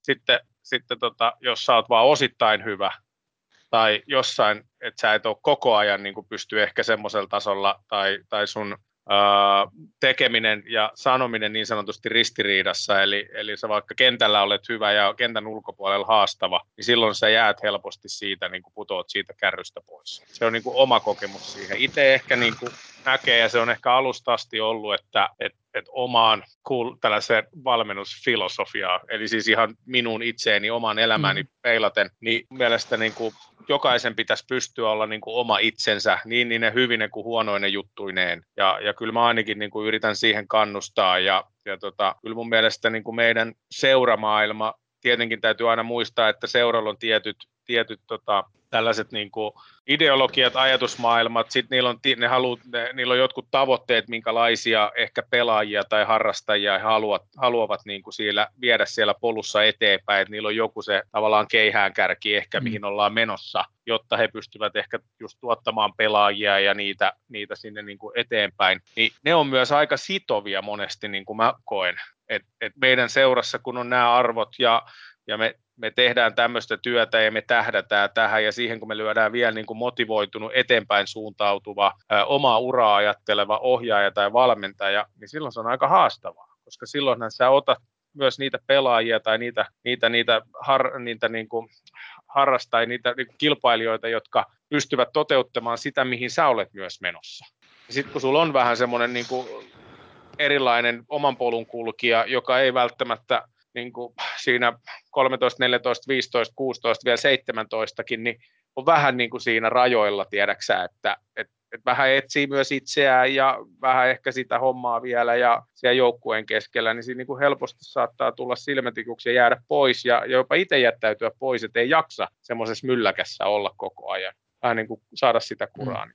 Sitten, sitten tota, jos sä oot vaan osittain hyvä, tai jossain, että sä et ole koko ajan niin pysty ehkä semmoisella tasolla, tai, tai sun tekeminen ja sanominen niin sanotusti ristiriidassa, eli, eli sä vaikka kentällä olet hyvä ja kentän ulkopuolella haastava, niin silloin sä jäät helposti siitä, niin kuin putoat siitä kärrystä pois. Se on niin kuin oma kokemus siihen. Itse ehkä niin kuin näkee, ja se on ehkä alusta asti ollut, että et, et omaan cool, tällaiseen valmennusfilosofiaan, eli siis ihan minun itseeni, oman elämäni mm. peilaten, niin mielestäni niin kuin jokaisen pitäisi pystyä olla niin kuin oma itsensä, niin niinen hyvinen kuin huonoinen juttuineen. Ja, ja kyllä mä ainakin niin kuin yritän siihen kannustaa, ja, ja tota, kyllä mun mielestä niin kuin meidän seuramaailma, tietenkin täytyy aina muistaa, että seuralla on tietyt, tietyt tota, tällaiset niin kuin ideologiat, ajatusmaailmat, sitten niillä on, ne halu, ne, niillä on jotkut tavoitteet, minkälaisia ehkä pelaajia tai harrastajia he haluavat, haluavat niin kuin siellä, viedä siellä polussa eteenpäin, että niillä on joku se tavallaan keihäänkärki ehkä, mm. mihin ollaan menossa, jotta he pystyvät ehkä just tuottamaan pelaajia ja niitä, niitä sinne niin kuin eteenpäin. Niin ne on myös aika sitovia monesti, niin kuin mä koen. Et, et meidän seurassa, kun on nämä arvot ja ja me, me tehdään tämmöistä työtä ja me tähdätään tähän ja siihen, kun me lyödään vielä niin kuin motivoitunut, eteenpäin suuntautuva, ää, omaa uraa ajatteleva ohjaaja tai valmentaja, niin silloin se on aika haastavaa, koska silloin sä otat myös niitä pelaajia tai niitä, niitä, niitä, har, niitä niin kuin harrastajia, niitä niin kuin kilpailijoita, jotka pystyvät toteuttamaan sitä, mihin sä olet myös menossa. Sitten kun sulla on vähän semmoinen niin kuin erilainen oman polun kulkija, joka ei välttämättä niin kuin siinä 13, 14, 15, 16, vielä 17kin, niin on vähän niin kuin siinä rajoilla, tiedäksä, että, että, että vähän etsii myös itseään ja vähän ehkä sitä hommaa vielä ja siellä joukkueen keskellä, niin siinä niin kuin helposti saattaa tulla silmätikuksi ja jäädä pois ja jopa itse jättäytyä pois, että ei jaksa semmoisessa mylläkässä olla koko ajan, vähän niin kuin saada sitä kuraa mm.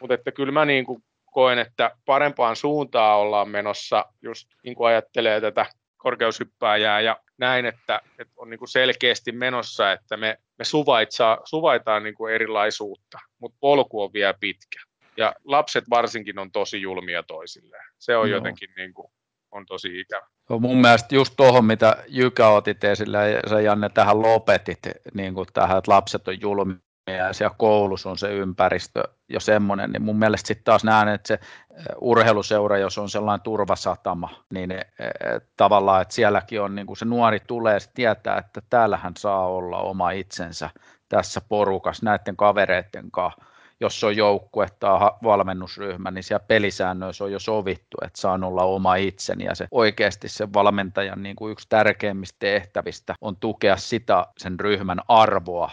Mutta että kyllä mä niin kuin koen, että parempaan suuntaan ollaan menossa, just niin kuin ajattelee tätä korkeushyppääjää ja näin, että, että on niin kuin selkeästi menossa, että me, me suvaitsaa, suvaitaan niin kuin erilaisuutta, mutta polku on vielä pitkä. Ja lapset varsinkin on tosi julmia toisilleen. Se on no. jotenkin niin kuin, on tosi ikävä. No mun mielestä just tuohon, mitä Jykä otit esille ja sä Janne tähän lopetit, niin kuin tähän, että lapset on julmia ja siellä koulussa on se ympäristö jo semmoinen, niin mun mielestä sitten taas näen, että se urheiluseura, jos on sellainen turvasatama, niin tavallaan, että sielläkin on, niin kuin se nuori tulee se tietää, että täällähän saa olla oma itsensä tässä porukassa näiden kavereiden kanssa, jos on joukkue tai valmennusryhmä, niin siellä pelisäännöissä on jo sovittu, että saan olla oma itseni. Ja se oikeasti se valmentajan niin kuin yksi tärkeimmistä tehtävistä on tukea sitä sen ryhmän arvoa.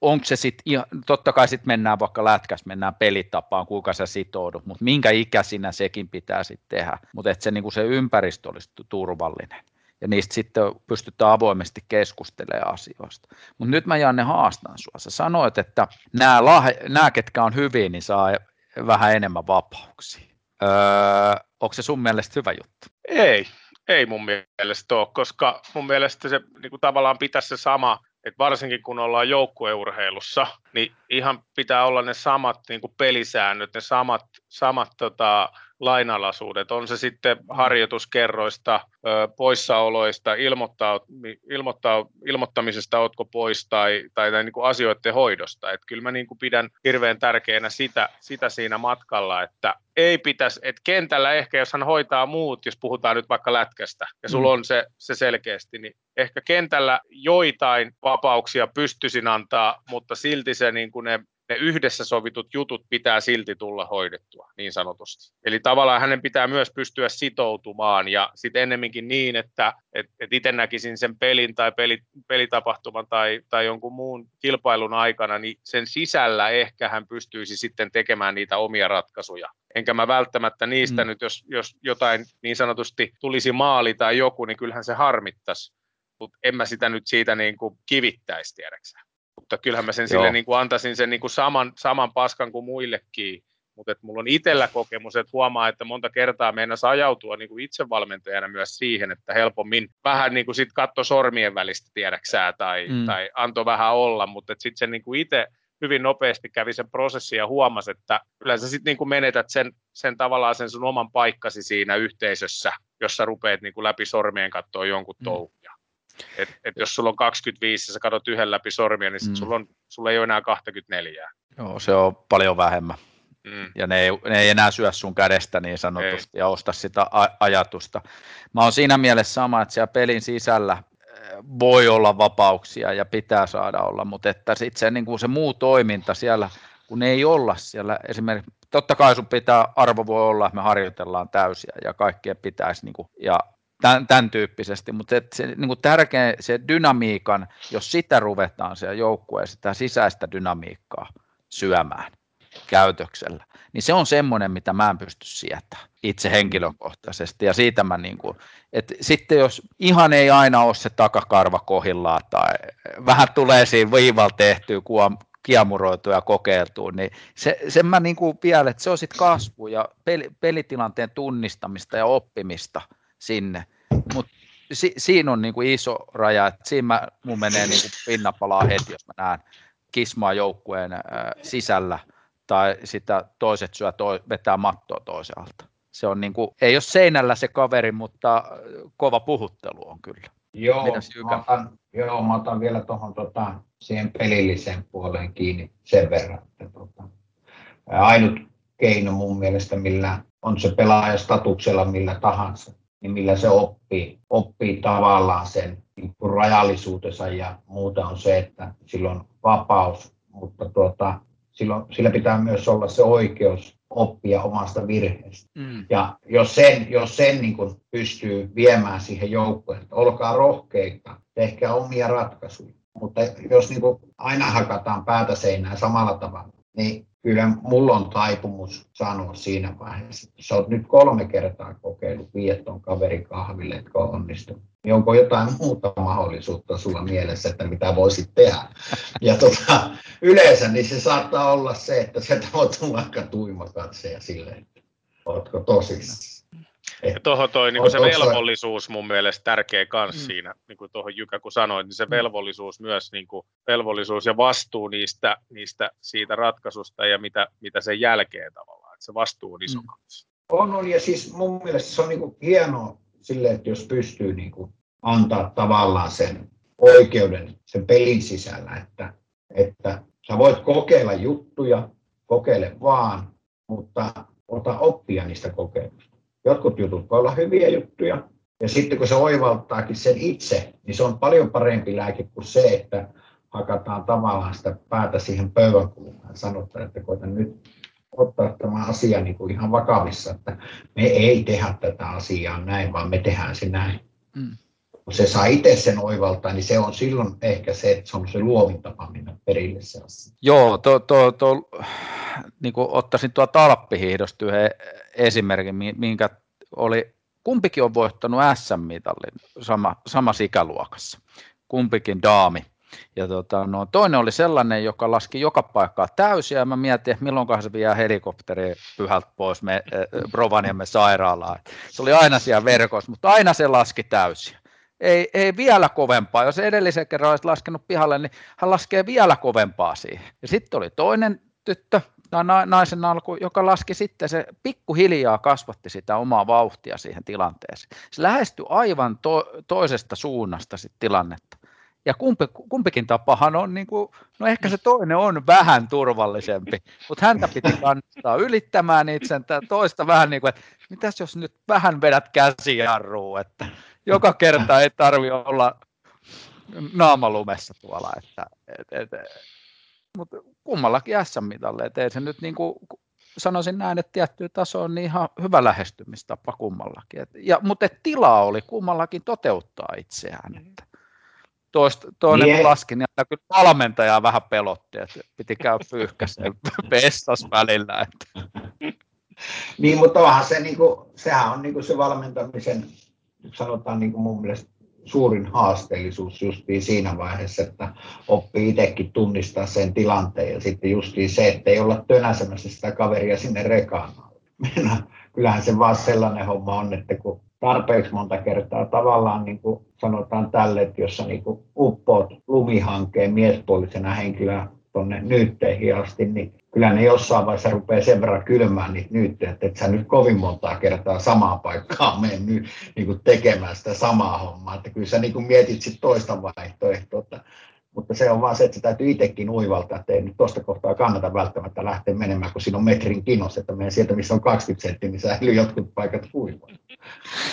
Onko se sitten, totta kai sitten mennään vaikka lätkäs, mennään pelitapaan, kuinka sä sitoudut, mutta minkä ikäisinä sekin pitää sitten tehdä, mutta että se, niin kuin se ympäristö olisi turvallinen ja niistä sitten pystytään avoimesti keskustelemaan asioista. Mutta nyt mä Janne haastan sua. Sä sanoit, että nämä, lahe, nämä ketkä on hyviä, niin saa vähän enemmän vapauksia. Öö, onko se sun mielestä hyvä juttu? Ei, ei mun mielestä ole, koska mun mielestä se niin kuin tavallaan pitäisi se sama että varsinkin kun ollaan joukkueurheilussa, niin ihan pitää olla ne samat niin kuin pelisäännöt, ne samat, samat tota, lainalaisuudet, on se sitten harjoituskerroista, poissaoloista, ilmoittaa, ilmoittaa, ilmoittamisesta otko pois tai, tai, tai niin kuin asioiden hoidosta. Et kyllä mä niin kuin pidän hirveän tärkeänä sitä, sitä siinä matkalla, että ei pitäisi, että kentällä ehkä jos hän hoitaa muut, jos puhutaan nyt vaikka lätkästä ja sulla mm. on se, se selkeästi, niin ehkä kentällä joitain vapauksia pystyisin antaa, mutta silti se niin kuin ne ne yhdessä sovitut jutut pitää silti tulla hoidettua, niin sanotusti. Eli tavallaan hänen pitää myös pystyä sitoutumaan, ja sitten ennemminkin niin, että et, et itse näkisin sen pelin tai peli, pelitapahtuman tai, tai jonkun muun kilpailun aikana, niin sen sisällä ehkä hän pystyisi sitten tekemään niitä omia ratkaisuja. Enkä mä välttämättä niistä mm. nyt, jos, jos jotain niin sanotusti tulisi maali tai joku, niin kyllähän se harmittaisi, mutta en mä sitä nyt siitä niin kuin kivittäisi, tiedäksä mutta kyllähän mä sen sille niin kuin antaisin sen niin kuin saman, saman paskan kuin muillekin. Mutta mulla on itsellä kokemus, että huomaa, että monta kertaa meidän ajautua niin kuin itsevalmentajana myös siihen, että helpommin vähän niin kuin sit katto sormien välistä tiedäksää tai, mm. tai antoi vähän olla, mutta sitten se niin kuin itse hyvin nopeasti kävi sen prosessin ja huomasi, että kyllä sä sitten niin menetät sen, sen tavallaan sen sun oman paikkasi siinä yhteisössä, jossa rupeat niin kuin läpi sormien katsoa jonkun mm. touhuja. Et, et jos sulla on 25 ja sä katsot yhden läpi sormia, niin sit mm. sulla, on, sulla ei ole enää 24. Joo, se on paljon vähemmän. Mm. Ja ne ei, ne ei enää syö sun kädestä niin sanotusti ei. ja osta sitä ajatusta. Mä oon siinä mielessä sama, että siellä pelin sisällä voi olla vapauksia ja pitää saada olla, mutta että sitten se, niin kuin se muu toiminta siellä, kun ei olla siellä esimerkiksi, totta kai sun pitää, arvo voi olla, että me harjoitellaan täysiä ja kaikkien pitäisi, niin kuin, ja tämän, tämän tyyppisesti, mutta se, se niin kuin tärkeä se dynamiikan, jos sitä ruvetaan siellä joukkueessa, sitä sisäistä dynamiikkaa syömään käytöksellä, niin se on semmoinen, mitä mä en pysty sietämään itse henkilökohtaisesti. Ja siitä mä niin kuin, että sitten jos ihan ei aina ole se takakarva kohillaan tai vähän tulee siinä viivalla tehtyä, kun kiemuroitu ja kokeiltu, niin se, sen mä niin kuin vielä, että se on sitten kasvu ja peli, pelitilanteen tunnistamista ja oppimista – sinne. Mutta si, siinä on niinku iso raja, että siinä mä, mun menee niinku pinnapalaa heti, jos mä näen kismaa joukkueen äh, sisällä tai sitä toiset syö toi, vetää mattoa toiselta. Se on niinku, ei ole seinällä se kaveri, mutta kova puhuttelu on kyllä. Joo, mä otan, joo, mä otan vielä tuohon tota, siihen pelilliseen puoleen kiinni sen verran. Että, tota, ainut keino mun mielestä, millä on se pelaaja statuksella millä tahansa, niin millä se oppii, oppii tavallaan sen niin rajallisuutensa ja muuta on se, että sillä on vapaus, mutta tuota, silloin, sillä pitää myös olla se oikeus oppia omasta virheestä. Mm. Ja jos sen, jos sen niin kuin pystyy viemään siihen joukkoon, että olkaa rohkeita, tehkää omia ratkaisuja. Mutta jos niin kuin aina hakataan päätä seinään samalla tavalla, niin kyllä mulla on taipumus sanoa siinä vaiheessa, että sä oot nyt kolme kertaa kokeillut vietton kaverin kahville, etkä onnistu. Niin onko jotain muuta mahdollisuutta sulla mielessä, että mitä voisit tehdä? Ja tota, yleensä niin se saattaa olla se, että se on vaikka tuima katseja silleen, että ootko tosissaan. Ja tuohon toi niin se velvollisuus mun mielestä tärkeä kans mm. siinä, niin kuin tuohon Jykä kun sanoit, niin se mm. velvollisuus myös, niin kuin velvollisuus ja vastuu niistä, niistä siitä ratkaisusta ja mitä, mitä sen jälkeen tavallaan, että se vastuu on iso mm. On, on, ja siis mun mielestä se on niin kuin hienoa sille, että jos pystyy niin kuin antaa tavallaan sen oikeuden sen pelin sisällä, että, että sä voit kokeilla juttuja, kokeile vaan, mutta ota oppia niistä kokeilusta. Jotkut jutut voi olla hyviä juttuja, ja sitten kun se oivaltaakin sen itse, niin se on paljon parempi lääke kuin se, että hakataan tavallaan sitä päätä siihen pöydän kulmaan sanotaan, että koitan nyt ottaa tämä asia niin kuin ihan vakavissa, että me ei tehdä tätä asiaa näin, vaan me tehdään se näin. Mm. Kun se saa itse sen oivaltaa, niin se on silloin ehkä se, että se on se luovin tapa mennä perille se asia. Joo, to, to, to, niin kuin ottaisin tuo talppihiihdosta yhden esimerkin, minkä oli, kumpikin on voittanut SM-mitallin sama, samassa ikäluokassa, kumpikin daami. Ja tota, no, toinen oli sellainen, joka laski joka paikkaa täysiä, ja mä mietin, että milloin se vie helikopteri pyhältä pois me, äh, Rovaniemen sairaalaan. Se oli aina siellä verkossa, mutta aina se laski täysiä. Ei, ei vielä kovempaa. Jos edellisen kerran olisi laskenut pihalle, niin hän laskee vielä kovempaa siihen. Ja sitten oli toinen tyttö, tai naisen alku, joka laski sitten, se pikkuhiljaa kasvatti sitä omaa vauhtia siihen tilanteeseen. Se lähestyi aivan to, toisesta suunnasta sitten tilannetta. Ja kumpi, kumpikin tapahan on, niin kuin, no ehkä se toinen on vähän turvallisempi, mutta häntä piti kannustaa ylittämään itsen, toista vähän niin kuin, että mitäs jos nyt vähän vedät käsijarruun, että joka kerta ei tarvi olla naamalumessa tuolla, että et, et, mutta kummallakin S-mitalle, että ei se nyt niin kuin, sanoisin näin, että tiettyä taso on niin ihan hyvä lähestymistapa kummallakin. Et, ja, mutta et tilaa oli kummallakin toteuttaa itseään. Että toista, toinen yeah. laski, niin kyllä valmentaja vähän pelotti, että piti käydä pyyhkäseen vessas välillä. Että. niin, mutta onhan se, niin kuin, sehän on niin kuin se valmentamisen, sanotaan niin kuin mun mielestä suurin haasteellisuus justiin siinä vaiheessa, että oppii itsekin tunnistaa sen tilanteen ja sitten justiin se, että ei olla tönäsemässä sitä kaveria sinne rekaan. Kyllähän se vaan sellainen homma on, että kun tarpeeksi monta kertaa tavallaan niin kuin sanotaan tälle, että jos sä niin kuin uppoat lumihankkeen miespuolisena henkilöä tuonne nyytteihin asti, niin kyllä ne jossain vaiheessa rupeaa sen verran kylmään niitä nyyttejä, että et sä nyt kovin montaa kertaa samaa paikkaa mennyt niin kuin tekemään sitä samaa hommaa, että kyllä sä niin kuin mietit sit toista vaihtoehtoa, että mutta se on vaan se, että se täytyy itsekin uivaltaa, että ei nyt tuosta kohtaa kannata välttämättä lähteä menemään, kun siinä on metrin kinos, että meidän sieltä, missä on 20 senttiä, niin säilyy jotkut paikat uimaan.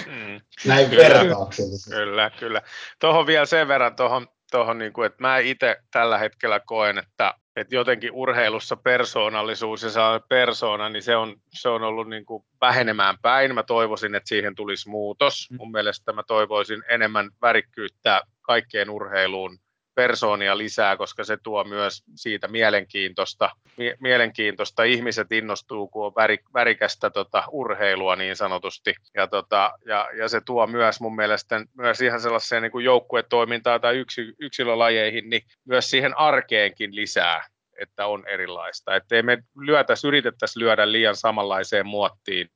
Mm. Näin kyllä, vertauksellisesti. Kyllä, kyllä. Tuohon vielä sen verran, tuohon, tuohon niin kuin, että mä itse tällä hetkellä koen, että, että jotenkin urheilussa persoonallisuus ja se persoona, niin se on, se on ollut niin kuin vähenemään päin. Mä toivoisin, että siihen tulisi muutos. Mm. Mun mielestä mä toivoisin enemmän värikkyyttä kaikkeen urheiluun persoonia lisää, koska se tuo myös siitä mielenkiintoista. Mie- mielenkiintoista. Ihmiset innostuu, kun on väri, värikästä tota, urheilua niin sanotusti. Ja, tota, ja, ja, se tuo myös mun mielestä myös ihan sellaiseen niin kuin joukkuetoimintaan tai yksi, yksilölajeihin, niin myös siihen arkeenkin lisää että on erilaista. Että ei me lyötäisi, yritettäisi lyödä liian samanlaiseen muottiin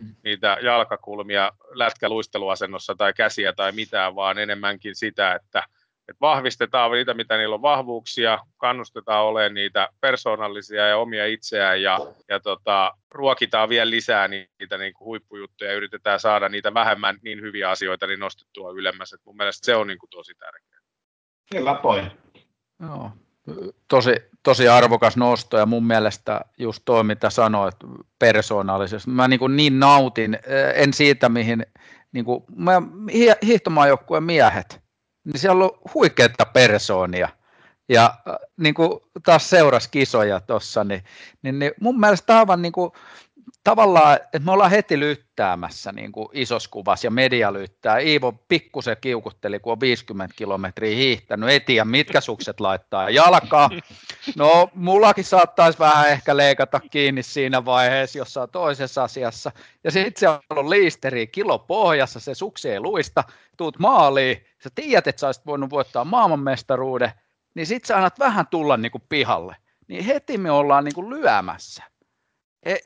mm. niitä jalkakulmia lätkäluisteluasennossa tai käsiä tai mitään, vaan enemmänkin sitä, että että vahvistetaan niitä, mitä niillä on vahvuuksia, kannustetaan olemaan niitä persoonallisia ja omia itseään ja, ja tota, ruokitaan vielä lisää niitä niin kuin huippujuttuja ja yritetään saada niitä vähemmän niin hyviä asioita niin nostettua ylemmäs. Et mun mielestä se on niin kuin tosi tärkeää. Hyvä pointti. Joo. Tosi, tosi arvokas nosto ja mun mielestä just toi, mitä sanoit persoonallisesti. Mä niin, kuin niin nautin, en siitä mihin, niin kuin, mä, hiihtomaajoukkueen miehet, niin siellä on huikeita persoonia. Ja äh, niin kuin taas seurasi kisoja tuossa, niin, niin, niin mun mielestä aivan niin kuin, tavallaan, että me ollaan heti lyttäämässä niin kuin isossa kuvassa ja media lyttää. Iivo pikkusen kiukutteli, kun on 50 kilometriä hiihtänyt, ei tiedä mitkä sukset laittaa jalkaa. No, mullakin saattaisi vähän ehkä leikata kiinni siinä vaiheessa jossain toisessa asiassa. Ja sitten siellä on liisteri kilo pohjassa, se suksi ei luista, tuut maaliin, sä tiedät, että sä olisit voinut voittaa maailmanmestaruuden, niin sit sä annat vähän tulla niin kuin pihalle. Niin heti me ollaan niin kuin lyömässä. He,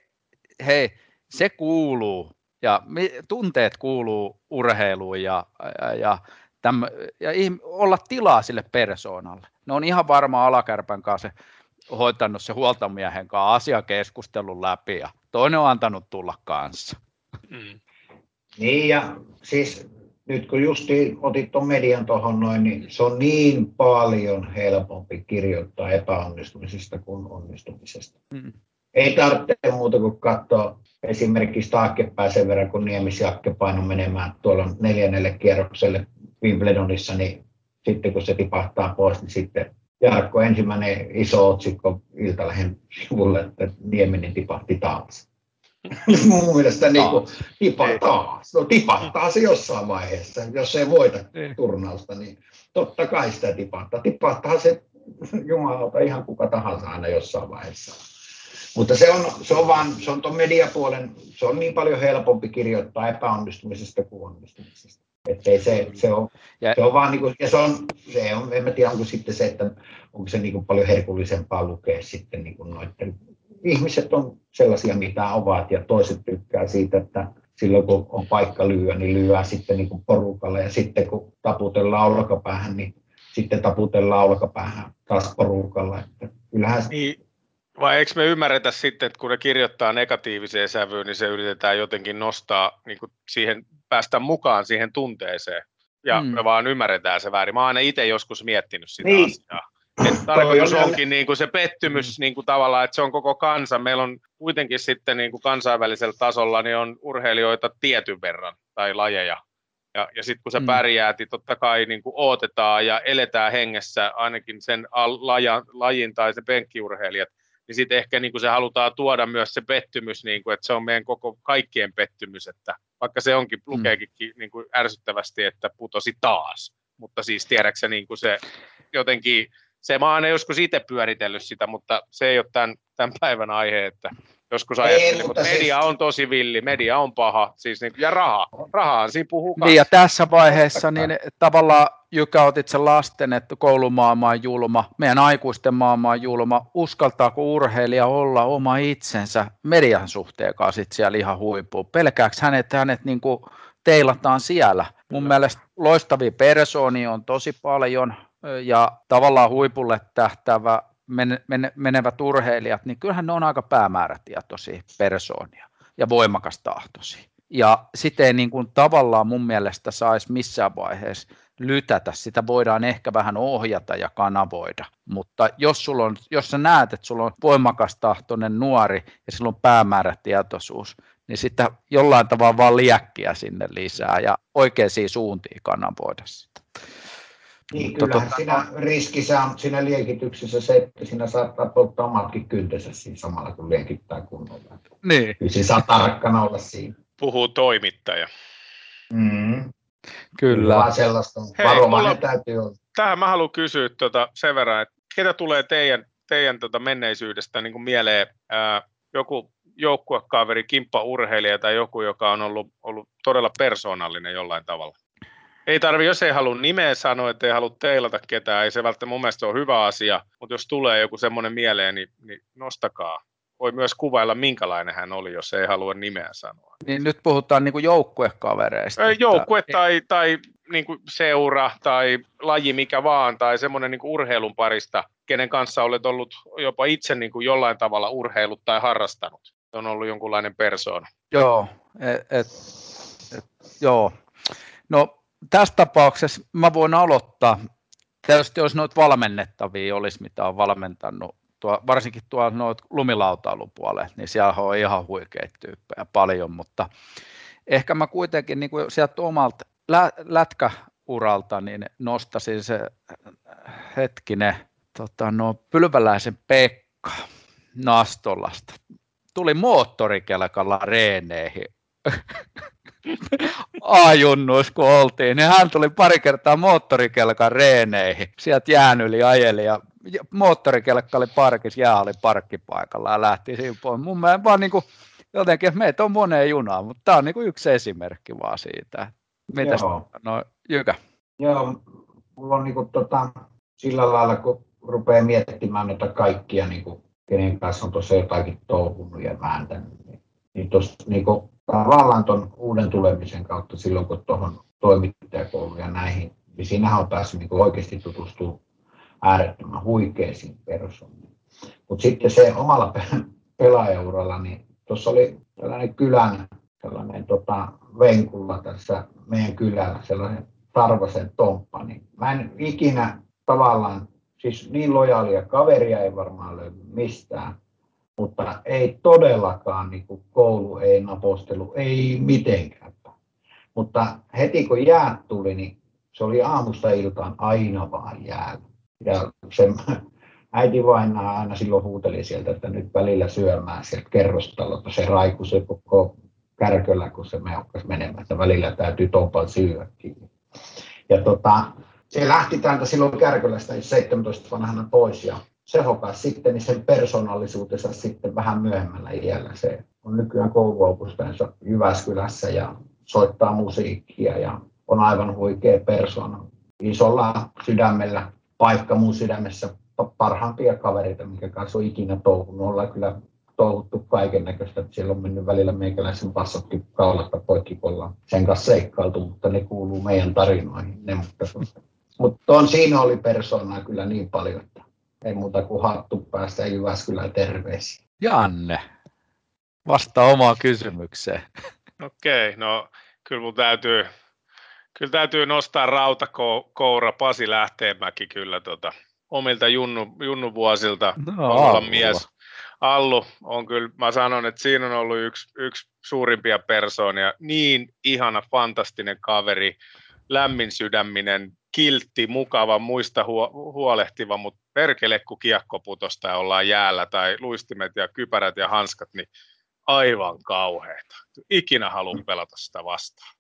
hei, se kuuluu ja tunteet kuuluu urheiluun ja, ja, ja, täm, ja olla tilaa sille persoonalle. Ne on ihan varma alakärpän kanssa hoitanut se huoltomiehen kanssa asiakeskustelun läpi ja toinen on antanut tulla kanssa. Mm. Niin ja siis nyt kun justi otit tuon median tuohon noin, niin se on niin paljon helpompi kirjoittaa epäonnistumisesta kuin onnistumisesta. Mm. Ei tarvitse muuta kuin katsoa esimerkiksi taaksepäin sen verran, kun Niemis Jakke paino menemään tuolla neljännelle kierrokselle Wimbledonissa, niin sitten kun se tipahtaa pois, niin sitten Jarkko ensimmäinen iso otsikko Iltalehen sivulle, että Nieminen tipahti taas. Mun mielestä niin kuin, tipahtaa. No tipahtaa se jossain vaiheessa, jos ei voita niin. turnausta, niin totta kai sitä tipahtaa. Tipahtaa se jumalauta ihan kuka tahansa aina jossain vaiheessa. Mutta se on, se on vaan, se on tuon mediapuolen, se on niin paljon helpompi kirjoittaa epäonnistumisesta kuin onnistumisesta. Että se, se, on, ja, se on vaan niin kuin, ja se on, se on, en mä tiedä onko sitten se, että onko se niin kuin paljon herkullisempaa lukea sitten niin kuin noiden, ihmiset on sellaisia mitä ovat ja toiset tykkää siitä, että silloin kun on paikka lyöä, niin lyöää sitten niin kuin porukalla ja sitten kun taputellaan olkapäähän, niin sitten taputellaan olkapäähän taas porukalla. Että kyllähän niin, vai eikö me ymmärretä sitten, että kun ne kirjoittaa negatiiviseen sävyyn, niin se yritetään jotenkin nostaa, niin kuin siihen, päästä mukaan siihen tunteeseen. Ja mm. me vaan ymmärretään se väärin. Mä oon aina itse joskus miettinyt sitä niin. asiaa. Että tarkoitus onkin niin kuin se pettymys mm. niin kuin tavallaan, että se on koko kansa. Meillä on kuitenkin sitten niin kuin kansainvälisellä tasolla niin on urheilijoita tietyn verran tai lajeja. Ja, ja sitten kun se mm. pärjää, niin totta kai niin kuin odotetaan ja eletään hengessä ainakin sen laja, lajin tai se penkkiurheilijat niin sitten ehkä niin kuin se halutaan tuoda myös se pettymys, niin kuin, että se on meidän koko kaikkien pettymys, että vaikka se onkin, mm. lukeekin niin kuin ärsyttävästi, että putosi taas, mutta siis tiedäksä niin kuin se jotenkin, se mä oon joskus itse pyöritellyt sitä, mutta se ei ole tämän, tämän päivän aihe, että joskus ajattelin, mutta media siis... on tosi villi, media on paha, siis niin, ja raha, rahaan siinä puhuu Niin ja tässä vaiheessa niin tavallaan Jykä otit sen lasten, että koulumaailma on julma, meidän aikuisten maailma on julma, uskaltaako urheilija olla oma itsensä median suhteen kanssa siellä ihan huippuun, pelkääkö hänet, hänet niin kuin teilataan siellä. Mun mielestä loistavia persoonia on tosi paljon ja tavallaan huipulle tähtävä menevät urheilijat, niin kyllähän ne on aika päämäärätietoisia persoonia ja voimakas tahtoisia. Ja sitten ei niin kuin tavallaan mun mielestä saisi missään vaiheessa lytätä, sitä voidaan ehkä vähän ohjata ja kanavoida, mutta jos, sulla on, jos sä näet, että sulla on voimakas tahtoinen nuori ja sillä on päämäärätietoisuus, niin sitä jollain tavalla vaan liäkkiä sinne lisää ja oikeisiin suuntiin kanavoida sitä. Niin, kyllähän tota, siinä riskissä on siinä liekityksessä se, että siinä saattaa polttaa omatkin kyntensä siinä samalla, kun liekittää kunnolla. Niin. Kyllä siinä saa tarkkana olla siinä. Puhuu toimittaja. Mm. Kyllä. Vaan sellaista varovainen mulla, täytyy olla. Tähän mä haluan kysyä tuota sen verran, että ketä tulee teidän, teidän tuota menneisyydestä niin kuin mieleen ää, joku joukkuekaveri, kimppaurheilija tai joku, joka on ollut, ollut todella persoonallinen jollain tavalla? Ei tarvi, jos ei halua nimeä sanoa, että ei halua teilata ketään, ei se välttämättä mun mielestä ole hyvä asia, mutta jos tulee joku semmoinen mieleen, niin, niin nostakaa. Voi myös kuvailla, minkälainen hän oli, jos ei halua nimeä sanoa. Niin nyt puhutaan niin joukkuekavereista. Joukkue että... tai, tai niin kuin seura tai laji mikä vaan, tai semmoinen niin urheilun parista, kenen kanssa olet ollut jopa itse niin kuin jollain tavalla urheilut tai harrastanut. Se on ollut jonkunlainen persoona. Joo, et, et, et, joo. No tässä tapauksessa mä voin aloittaa. Tietysti jos noita valmennettavia olisi, mitä on valmentanut, tuo, varsinkin tuolla noita lumilautailupuolella, niin siellä on ihan huikeita tyyppejä paljon, mutta ehkä mä kuitenkin niin kuin sieltä omalta lä- lätkäuralta niin nostasin se hetkinen tota, no, pylväläisen Pekka Nastolasta. Tuli moottorikelkalla reeneihin A-junnuis kun oltiin, niin hän tuli pari kertaa moottorikelkan reeneihin. Sieltä jään yli ajeli ja moottorikelkka oli parkissa, jää oli parkkipaikalla ja lähti siinä pois. Mun mielestä vaan niin kuin, jotenkin, että meitä on moneen junaan, mutta tämä on niin kuin yksi esimerkki vaan siitä. Mitäs, no Jykä? Joo, mulla on niin kuin, tota, sillä lailla, kun rupeaa miettimään noita kaikkia, niin kuin, kenen kanssa on tuossa jotakin touhunut ja vääntänyt, niin, tuossa niin tavallaan tuon uuden tulemisen kautta silloin, kun tuohon toimittajakouluun ja näihin, niin siinähän on päässyt niin oikeasti tutustua äärettömän huikeisiin persooniin. Mutta sitten se omalla pelaajauralla, niin tuossa oli tällainen kylän, tällainen tota, venkulla tässä meidän kylällä, sellainen Tarvasen Tomppa, niin mä en ikinä tavallaan, siis niin lojaalia kaveria ei varmaan löydy mistään, mutta ei todellakaan niin kuin koulu, ei napostelu, ei mitenkään. Mutta heti kun jäät tuli, niin se oli aamusta iltaan aina vaan jäällä. Ja se äiti vainaa aina silloin huuteli sieltä, että nyt välillä syömään sieltä kerrostalolta. Se raiku se koko kärköllä, kun se meuhkas menemään, että välillä täytyy tompal syödäkin. Ja tota, se lähti täältä silloin Kärkölästä 17 vanhana pois ja se hokas sitten niin sen persoonallisuutensa sitten vähän myöhemmällä iällä. Se on nykyään kouluopustajansa Jyväskylässä ja soittaa musiikkia ja on aivan huikea persona. Isolla sydämellä, paikka mun sydämessä, parhaimpia kavereita, minkä kanssa on ikinä touhunut. Ollaan kyllä touhuttu kaiken näköistä. Siellä on mennyt välillä meikäläisen passotkin kaulasta poikki, kun ollaan sen kanssa seikkailtu, mutta ne kuuluu meidän tarinoihin. Ne, mutta, mutta on, siinä oli persoonaa kyllä niin paljon, ei muuta kuin hattu päästä Jyväskylään terveisiä. Janne, vasta omaan kysymykseen. Okei, okay, no kyllä mun täytyy, kyllä täytyy nostaa rautakoura Pasi Lähteenmäki kyllä tota, omilta junnu, junnuvuosilta no, olla mies. Allu on kyllä, mä sanon, että siinä on ollut yksi, yksi suurimpia persoonia. Niin ihana, fantastinen kaveri, lämmin sydäminen, kiltti, mukava, muista huolehtiva, mutta perkele kun kiekko putosta ja ollaan jäällä tai luistimet ja kypärät ja hanskat, niin aivan kauheita. Ikinä haluan pelata sitä vastaan.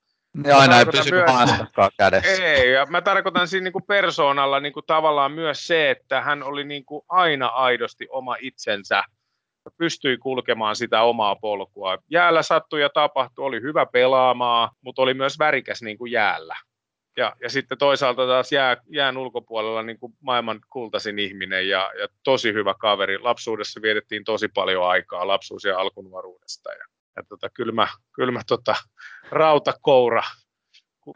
Ja aina ei pysy myös, kädessä. Ei, ja mä tarkoitan siinä niin kuin persoonalla niin kuin tavallaan myös se, että hän oli niin kuin aina aidosti oma itsensä, pystyi kulkemaan sitä omaa polkua. Jäällä sattui ja tapahtui, oli hyvä pelaamaa, mutta oli myös värikäs niin kuin jäällä. Ja, ja sitten toisaalta taas jää, jään ulkopuolella niin kuin maailman kultaisin ihminen ja, ja tosi hyvä kaveri. Lapsuudessa vietettiin tosi paljon aikaa lapsuus- ja alkunuoruudesta. Ja, ja tota, kylmä, kylmä tota, rautakoura,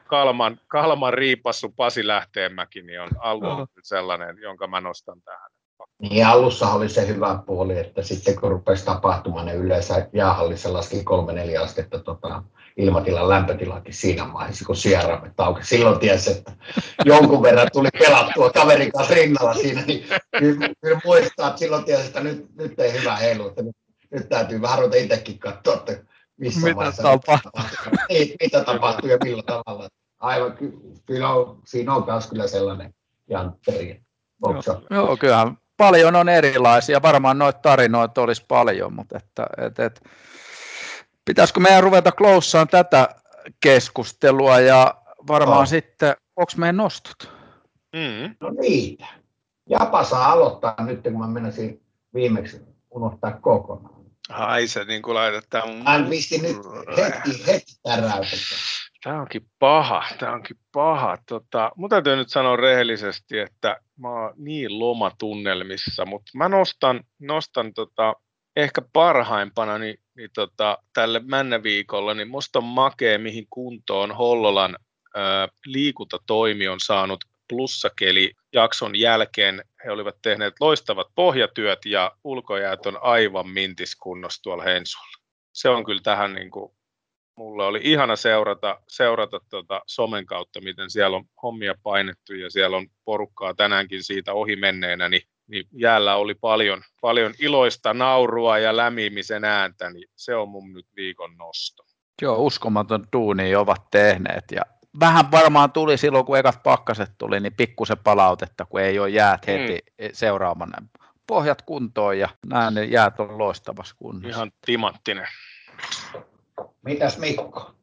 Kalman, Kalman riipassu Pasi Lähteenmäki, niin on alun sellainen, jonka mä nostan tähän. Niin alussa oli se hyvä puoli, että sitten kun rupesi tapahtumaan, ne yleensä jäähallissa laski kolme neljä astetta tota, ilmatilan lämpötilakin siinä vaiheessa, kun sieraimet auki. Silloin tiesi, että jonkun verran tuli pelattua kaverin kanssa rinnalla siinä, niin kyllä, kyllä muistaa, että silloin tiesi, että nyt, nyt ei hyvä heilu, että nyt, nyt täytyy vähän ruveta itsekin katsoa, että missä mitä vaiheessa tapahtuu. Ei, mitä tapahtuu ja millä tavalla. Aivan, kyllä on, siinä on myös kyllä sellainen jantteri. Joo, joo, kyllähän paljon on erilaisia. Varmaan noita tarinoita olisi paljon, mutta että, et, et, pitäisikö meidän ruveta kloussaan tätä keskustelua ja varmaan oh. sitten, onko meidän nostot? Mm. No niitä. Japa saa aloittaa nyt, kun mä menisin viimeksi unohtaa kokonaan. Ai se niin kuin laitetaan. Hän visti nyt heti, heti täräytettä. Tämä onkin paha, tämä onkin paha. Tota, mun täytyy nyt sanoa rehellisesti, että mä oon niin lomatunnelmissa, mutta mä nostan, nostan tota, ehkä parhaimpana niin, niin tota, tälle männäviikolla, niin musta on makea, mihin kuntoon Hollolan ää, liikuntatoimi on saanut plussakeli jakson jälkeen. He olivat tehneet loistavat pohjatyöt ja ulkojäät on aivan mintiskunnossa tuolla Hensulla. Se on kyllä tähän niin kuin mulle oli ihana seurata, seurata tuota somen kautta, miten siellä on hommia painettu ja siellä on porukkaa tänäänkin siitä ohi menneenä, niin, niin jäällä oli paljon, paljon iloista naurua ja lämimisen ääntä, niin se on mun nyt viikon nosto. Joo, uskomaton duuni ovat tehneet ja vähän varmaan tuli silloin, kun ekat pakkaset tuli, niin pikkusen palautetta, kun ei ole jäät heti mm. seuraavana. Pohjat kuntoon ja näin ne jäät on loistavassa kunnossa. Ihan timanttinen. Mitäs Mikko?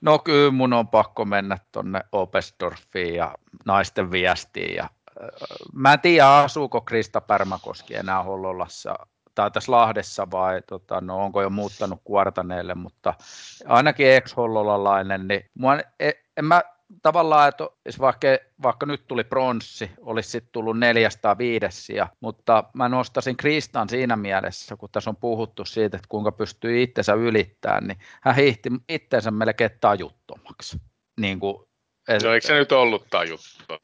No kyllä mun on pakko mennä tuonne Opesdorfiin ja naisten viestiin. Ja, äh, mä en tiedä, asuuko Krista Pärmäkoski enää Hollolassa tai tässä Lahdessa vai tota, no, onko jo muuttanut kuortaneelle, mutta ainakin ex-hollolalainen, niin mua, en, en mä tavallaan, että vaikka, vaikka nyt tuli pronssi, olisi sitten tullut neljästä viidessä, mutta mä nostasin Kristan siinä mielessä, kun tässä on puhuttu siitä, että kuinka pystyy itsensä ylittämään, niin hän hiihti itsensä melkein tajuttomaksi. Niin kuin, et, no, eikö se nyt ollut tajuttoa?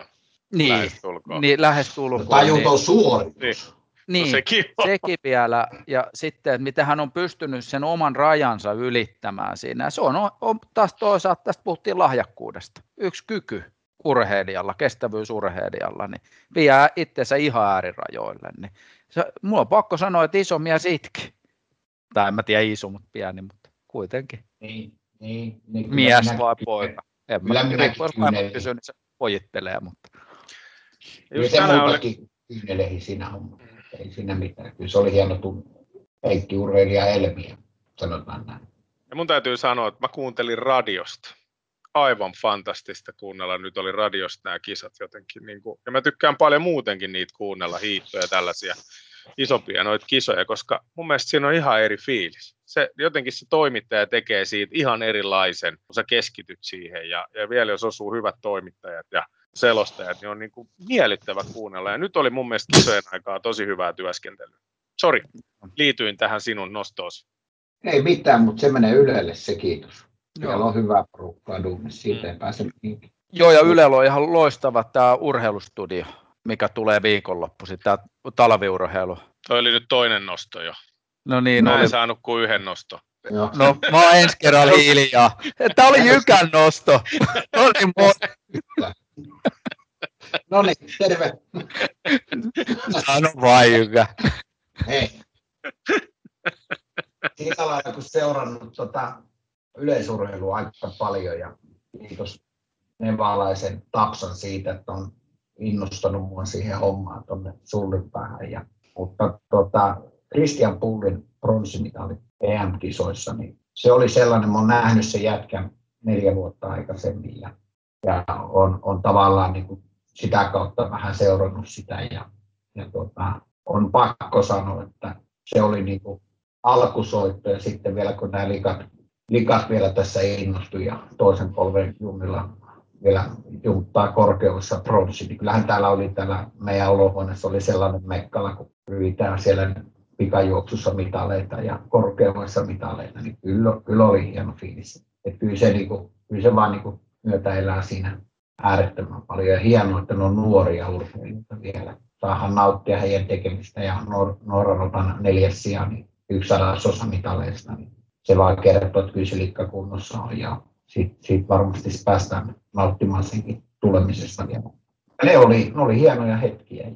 Niin, lähestulkoon. niin lähestulkoon. Tajuton niin, suoritus. Niin. No niin, no sekin, on. sekin vielä. Ja sitten, että miten hän on pystynyt sen oman rajansa ylittämään siinä. Se on, on taas toisaalta, tästä puhuttiin lahjakkuudesta. Yksi kyky urheilijalla, kestävyysurheilijalla, niin vie itsensä ihan äärirajoille. Niin se, mulla on pakko sanoa, että iso mies itki. Tai en mä tiedä iso, mutta pieni, mutta kuitenkin. Niin, niin, niin mies minä, vai poika. En kyllä mä tiedä, jos niin se pojittelee, mutta... Just muutakin oli... Kyynelehi siinä hommassa. Ei siinä mitään. Kyllä se oli hieno tunne. Heikki urheilija Elmiä, sanotaan näin. Ja mun täytyy sanoa, että mä kuuntelin radiosta. Aivan fantastista kuunnella. Nyt oli radiosta nämä kisat jotenkin. Niin kuin, ja mä tykkään paljon muutenkin niitä kuunnella, hiihtoja ja tällaisia isompia noita kisoja, koska mun mielestä siinä on ihan eri fiilis. Se, jotenkin se toimittaja tekee siitä ihan erilaisen, kun sä keskityt siihen. Ja, ja vielä jos osuu hyvät toimittajat ja selostajat, niin on niin kuin miellyttävä kuunnella. Ja nyt oli mun mielestä kisojen aikaa tosi hyvää työskentelyä. Sori, liityin tähän sinun nostoosi. Ei mitään, mutta se menee Ylelle se kiitos. Siellä on hyvä porukkaa duunissa, siitä ei mm. pääse mihinkään. Joo, ja Ylellä on ihan loistava tämä urheilustudio, mikä tulee viikonloppuisin, tämä talviurheilu. Toi oli nyt toinen nosto jo. No niin, Mä en oli... saanut kuin yhden nosto. Joo. No, mä oon ensi kerralla hiljaa. Tämä oli Jykän nosto. No niin, no niin, terve. Sano vaan Jykä. Hei. Sillä lailla, kun seurannut tota yleisurheilua aika paljon ja kiitos Nevalaisen Tapsan siitä, että on innostanut mua siihen hommaan tuonne sullipäähän. Ja, mutta tota, Christian Pullin pronssimitali EM-kisoissa, niin se oli sellainen, mä oon nähnyt sen jätkän neljä vuotta aikaisemmin ja, ja on, on tavallaan niin kuin sitä kautta vähän seurannut sitä ja, ja tota, on pakko sanoa, että se oli niin kuin alkusoitto ja sitten vielä kun nämä likat, likat vielä tässä innostui ja toisen polven junnilla vielä juuttaa korkeudessa pronssi, niin kyllähän täällä oli täällä meidän olohuoneessa oli sellainen mekkala, kun ryhitään siellä pikajuoksussa mitaleita ja korkeudessa mitaleita, niin kyllä, kyllä oli hieno fiilis. Että kyllä se, niin kuin, kyllä se vaan niin kuin myötä elää siinä äärettömän paljon ja hienoa, että ne on nuoria urheilijoita vielä. Saahan nauttia heidän tekemistä ja Norran otan neljäs sija, niin yksi sadasosa mitaleista, niin se vaan kertoo, että kyllä kunnossa on ja siitä, siitä varmasti päästään nauttimaan senkin tulemisesta vielä. Ne oli, ne oli hienoja hetkiä,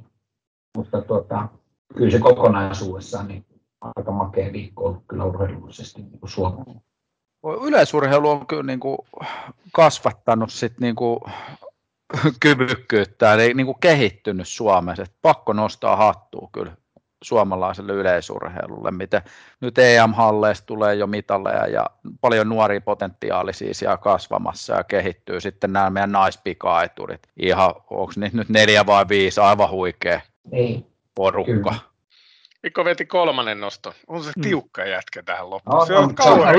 mutta tuota, kyllä se kokonaisuudessaan niin aika makea viikko ollut kyllä urheilullisesti niin Suomessa. Yleisurheilu on kyllä niin kuin kasvattanut sit niin kuin kyvykkyyttä, eli niin kuin kehittynyt Suomessa. Et pakko nostaa hattua kyllä suomalaiselle yleisurheilulle, miten nyt EM-halleista tulee jo mitalleja ja paljon nuoria potentiaalisia siellä kasvamassa ja kehittyy sitten nämä meidän naispikaeturit. Ihan, onko niitä nyt neljä vai viisi, aivan huikea Ei. porukka. Kyllä. Mikko veti kolmannen nosto. On se mm. tiukka jätkä tähän loppuun. No, se on kauhean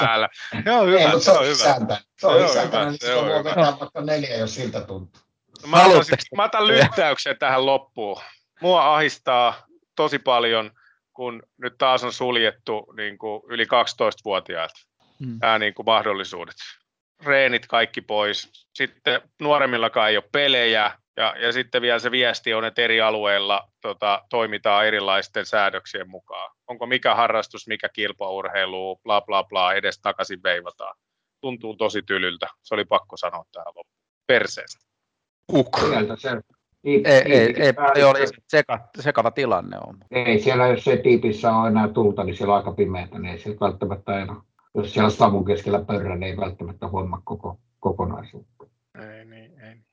päällä. Joo, hyvä, Ei, se on hyvä. Se on isäntä, niin se voi vetää vaikka neljä, jos siltä tuntuu. Mä otan, mä otan lyttäyksen tähän loppuun. Mua ahistaa tosi paljon, kun nyt taas on suljettu niin kuin yli 12-vuotiaat mm. nämä niin kuin mahdollisuudet. Reenit kaikki pois. Sitten nuoremmillakaan ei ole pelejä, ja, ja sitten vielä se viesti on, että eri alueilla tota, toimitaan erilaisten säädöksien mukaan. Onko mikä harrastus, mikä kilpaurheilu, bla bla bla, edes takaisin veivataan. Tuntuu tosi tylyltä. Se oli pakko sanoa tähän loppuun. Perseestä. Uk. Ei, ei, ei, ei oli seka, sekava tilanne on. Ei siellä, jos se tiipissä on enää tulta, niin siellä on aika pimeätä, niin ei siellä välttämättä aina, jos siellä savun keskellä pörrä, niin ei välttämättä huomaa koko kokonaisuutta. Ei niin, ei.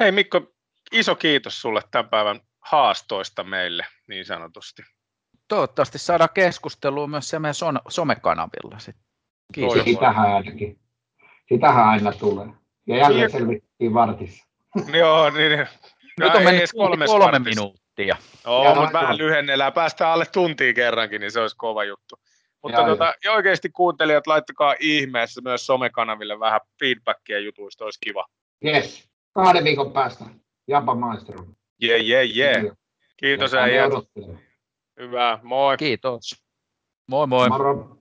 Hei Mikko, iso kiitos sulle tämän päivän haastoista meille niin sanotusti. Toivottavasti saadaan keskustelua myös se meidän somekanavilla. Sitten. Kiitos. Sitähän ainakin. Sitähän aina tulee. Ja jälleen selvittiin vartissa. Joo, niin. Nyt on mennyt kolme, kolme minuuttia. Joo, mutta vähän lyhennellään. Päästään alle tuntiin kerrankin, niin se olisi kova juttu. Mutta tota, ja oikeasti kuuntelijat, laittakaa ihmeessä myös somekanaville vähän feedbackia jutuista, olisi kiva. Yes, kahden viikon päästä. Japa maistelu. Jee, jee, jee. Kiitos äijät. Hyvä, moi. Kiitos. Moi moi. Moro.